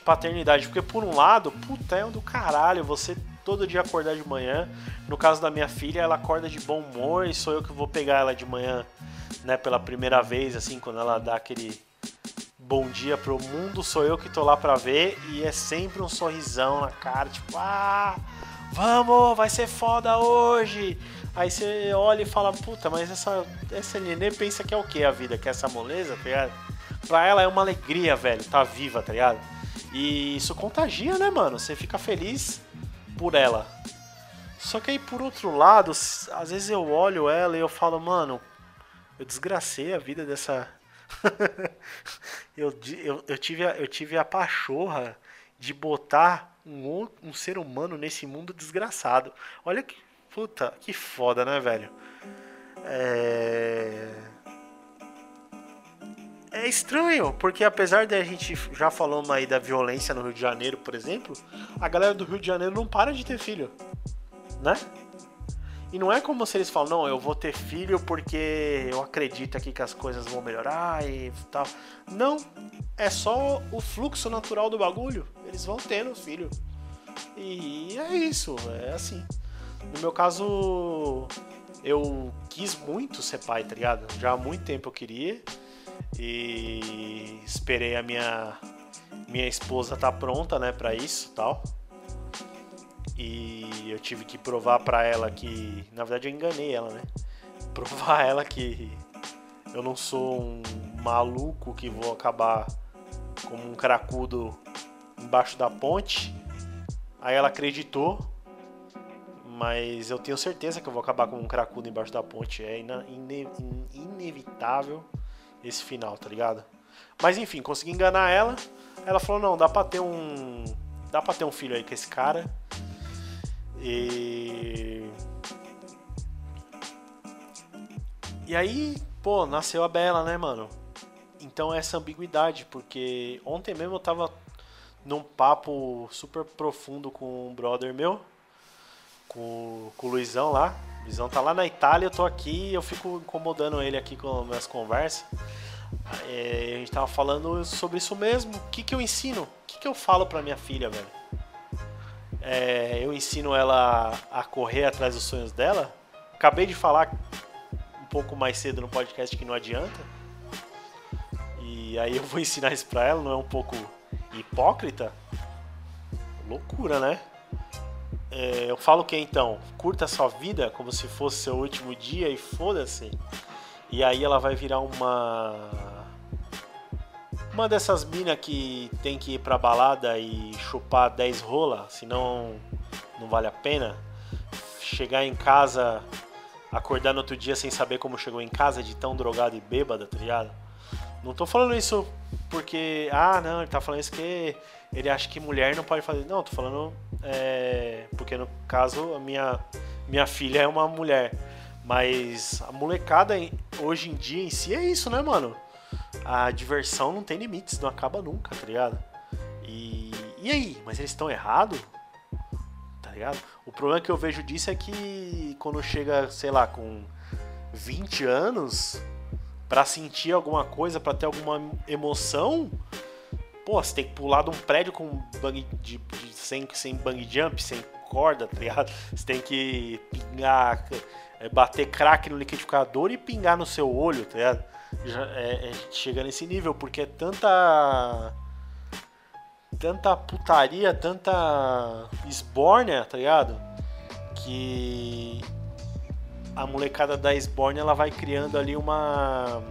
De paternidade. Porque, por um lado, puta, é um do caralho você todo dia acordar de manhã. No caso da minha filha, ela acorda de bom humor e sou eu que vou pegar ela de manhã né, pela primeira vez, assim, quando ela dá aquele bom dia pro mundo, sou eu que tô lá pra ver e é sempre um sorrisão na cara, tipo, ah, Vamos, vai ser foda hoje. Aí você olha e fala, puta, mas essa, essa nenê pensa que é o que a vida? Que é essa moleza, tá ligado? Pra ela é uma alegria, velho, tá viva, tá ligado? E isso contagia, né, mano? Você fica feliz por ela. Só que aí, por outro lado, às vezes eu olho ela e eu falo, mano, eu desgracei a vida dessa. eu, eu, eu, tive a, eu tive a pachorra de botar um, um ser humano nesse mundo desgraçado. Olha que. Puta, que foda, né, velho? É. É estranho, porque apesar de a gente já falando aí da violência no Rio de Janeiro, por exemplo, a galera do Rio de Janeiro não para de ter filho, né? E não é como se eles falam, não, eu vou ter filho porque eu acredito aqui que as coisas vão melhorar e tal. Não, é só o fluxo natural do bagulho. Eles vão tendo filho. E é isso, é assim. No meu caso, eu quis muito ser pai, tá ligado? Já há muito tempo eu queria. E esperei a minha minha esposa tá pronta, né, para isso, tal. E eu tive que provar para ela que, na verdade eu enganei ela, né? Provar ela que eu não sou um maluco que vou acabar como um cracudo embaixo da ponte. Aí ela acreditou, mas eu tenho certeza que eu vou acabar como um cracudo embaixo da ponte. É ine ine inevitável esse final, tá ligado? Mas enfim, consegui enganar ela. Ela falou: "Não, dá para ter um dá para ter um filho aí com esse cara". E. E aí, pô, nasceu a Bela, né, mano? Então essa ambiguidade, porque ontem mesmo eu tava num papo super profundo com um brother meu, com, com o Luizão lá. O Luizão tá lá na Itália, eu tô aqui eu fico incomodando ele aqui com minhas conversas. É, a gente tava falando sobre isso mesmo. O que, que eu ensino? O que, que eu falo pra minha filha, velho? é, eu ensino ela a correr atrás dos sonhos dela. Acabei de falar um pouco mais cedo no podcast que não adianta. E aí eu vou ensinar isso pra ela, não é um pouco hipócrita? Loucura, né? É, eu falo que então, curta a sua vida como se fosse seu último dia e foda-se. E aí ela vai virar uma uma dessas minas que tem que ir pra balada e chupar 10 rola, senão não vale a pena. Chegar em casa, acordar no outro dia sem saber como chegou em casa, de tão drogado e bêbada, tá ligado? Não tô falando isso porque, ah, não, ele tá falando isso que ele acha que mulher não pode fazer. Não, tô falando é, porque no caso a minha, minha filha é uma mulher. Mas a molecada hoje em dia em si é isso, né, mano? a diversão não tem limites, não acaba nunca, tá ligado? E, e aí? Mas eles estão errados? Tá ligado? O problema que eu vejo disso é que quando chega, sei lá, com 20 anos, para sentir alguma coisa, para ter alguma emoção, pô, você tem que pular de um prédio com bang de, de, sem, sem bang jump, sem corda, tá ligado? Você tem que pingar, é, bater crack no liquidificador e pingar no seu olho, tá ligado? já é, é, chega nesse nível, porque é tanta. tanta putaria, tanta esbórnia, tá ligado? Que a molecada da esbórnia ela vai criando ali uma.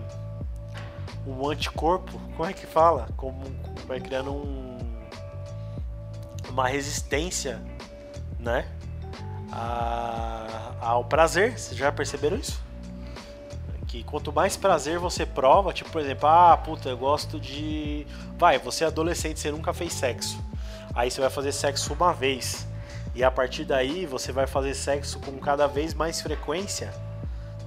Um anticorpo, como é que fala? Como vai criando um. uma resistência, né? A, ao prazer. Vocês já perceberam isso? que quanto mais prazer você prova, tipo, por exemplo, ah, puta, eu gosto de. Vai, você é adolescente, você nunca fez sexo. Aí você vai fazer sexo uma vez. E a partir daí você vai fazer sexo com cada vez mais frequência.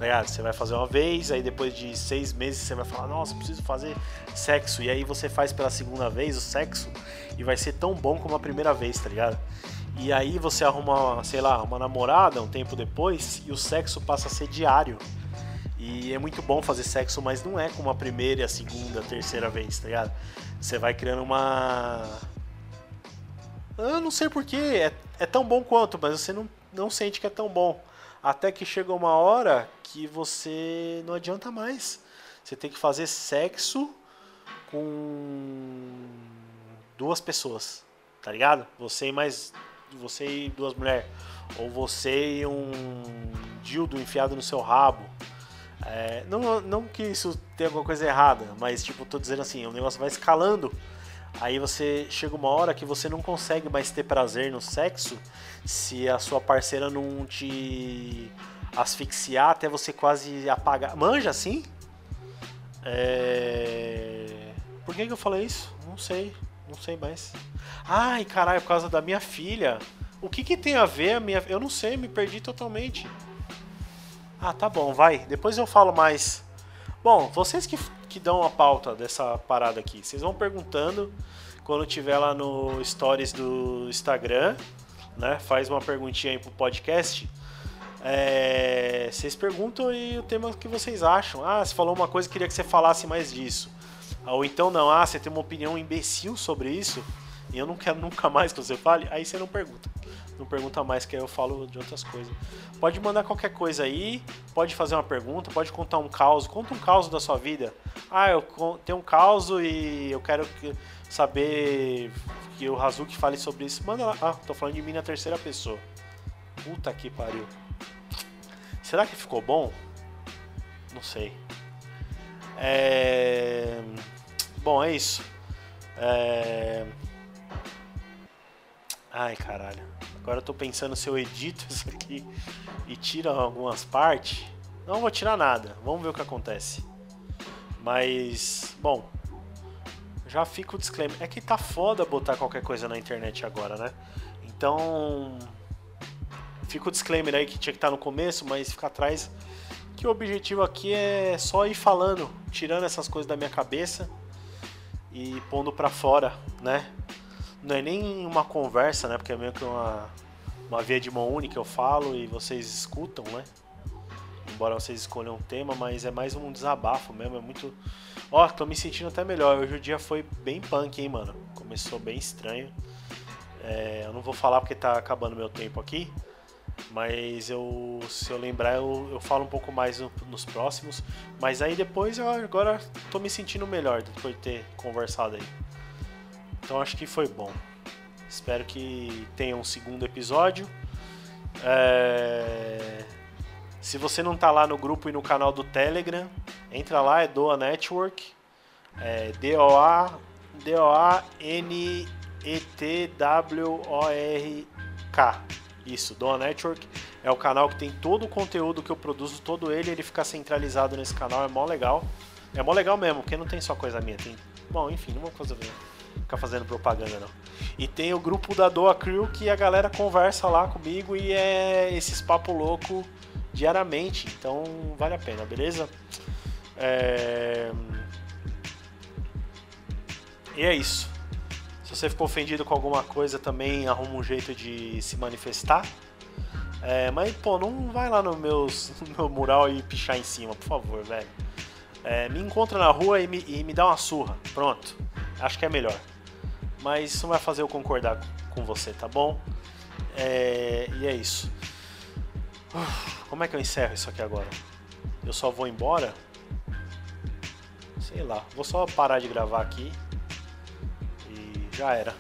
Ligado? Você vai fazer uma vez, aí depois de seis meses você vai falar, nossa, preciso fazer sexo. E aí você faz pela segunda vez o sexo e vai ser tão bom como a primeira vez, tá ligado? E aí você arruma, sei lá, uma namorada um tempo depois e o sexo passa a ser diário. E é muito bom fazer sexo, mas não é como a primeira, a segunda, a terceira vez, tá ligado? Você vai criando uma. Eu não sei porquê, é, é tão bom quanto, mas você não, não sente que é tão bom. Até que chega uma hora que você não adianta mais. Você tem que fazer sexo com duas pessoas, tá ligado? Você e mais você e duas mulheres. Ou você e um dildo enfiado no seu rabo. É, não, não que isso tenha alguma coisa errada, mas tipo, tô dizendo assim, o negócio vai escalando. Aí você chega uma hora que você não consegue mais ter prazer no sexo se a sua parceira não te asfixiar até você quase apagar. Manja assim? É... Por que, que eu falei isso? Não sei, não sei mais. Ai, caralho, por causa da minha filha. O que, que tem a ver a minha. Eu não sei, me perdi totalmente. Ah, tá bom, vai. Depois eu falo mais. Bom, vocês que, que dão a pauta dessa parada aqui, vocês vão perguntando quando tiver lá no stories do Instagram, né? Faz uma perguntinha aí pro podcast. É, vocês perguntam e o tema que vocês acham. Ah, você falou uma coisa, queria que você falasse mais disso. Ou então não, ah, você tem uma opinião imbecil sobre isso e eu não quero nunca mais que você fale, aí você não pergunta não pergunta mais, que aí eu falo de outras coisas. Pode mandar qualquer coisa aí, pode fazer uma pergunta, pode contar um caos. Conta um caos da sua vida. Ah, eu tenho um caos e eu quero saber que o Hazuki fale sobre isso. Manda lá. Ah, tô falando de mim na terceira pessoa. Puta que pariu. Será que ficou bom? Não sei. É... Bom, é isso. É... Ai, caralho. Agora eu tô pensando se eu edito isso aqui e tiro algumas partes. Não vou tirar nada. Vamos ver o que acontece. Mas, bom, já fica o disclaimer. É que tá foda botar qualquer coisa na internet agora, né? Então, fica o disclaimer aí que tinha que estar tá no começo, mas fica atrás que o objetivo aqui é só ir falando, tirando essas coisas da minha cabeça e pondo para fora, né? Não é nem uma conversa, né? Porque é meio que uma, uma via de mão única eu falo e vocês escutam, né? Embora vocês escolham um tema, mas é mais um desabafo mesmo, é muito... Ó, oh, tô me sentindo até melhor, hoje o dia foi bem punk, hein, mano? Começou bem estranho. É, eu não vou falar porque tá acabando meu tempo aqui, mas eu, se eu lembrar, eu, eu falo um pouco mais no, nos próximos. Mas aí depois eu agora tô me sentindo melhor depois de ter conversado aí. Então acho que foi bom. Espero que tenha um segundo episódio. É... Se você não está lá no grupo e no canal do Telegram, entra lá, é Doa Network. É D-O-A D-O-A-N-E-T-W-O-R-K. Isso, Doa Network. É o canal que tem todo o conteúdo que eu produzo, todo ele, ele fica centralizado nesse canal, é mó legal. É mó legal mesmo, porque não tem só coisa minha, tem. Bom, enfim, não vou fazer ficar fazendo propaganda, não. E tem o grupo da Doa Crew que a galera conversa lá comigo e é esses papo louco diariamente. Então vale a pena, beleza? É... E é isso. Se você ficou ofendido com alguma coisa também, arruma um jeito de se manifestar. É, mas, pô, não vai lá no, meus, no meu mural e pichar em cima, por favor, velho. É, me encontra na rua e me, e me dá uma surra. Pronto. Acho que é melhor mas isso não vai fazer eu concordar com você, tá bom? É, e é isso. Como é que eu encerro isso aqui agora? Eu só vou embora? Sei lá, vou só parar de gravar aqui e já era.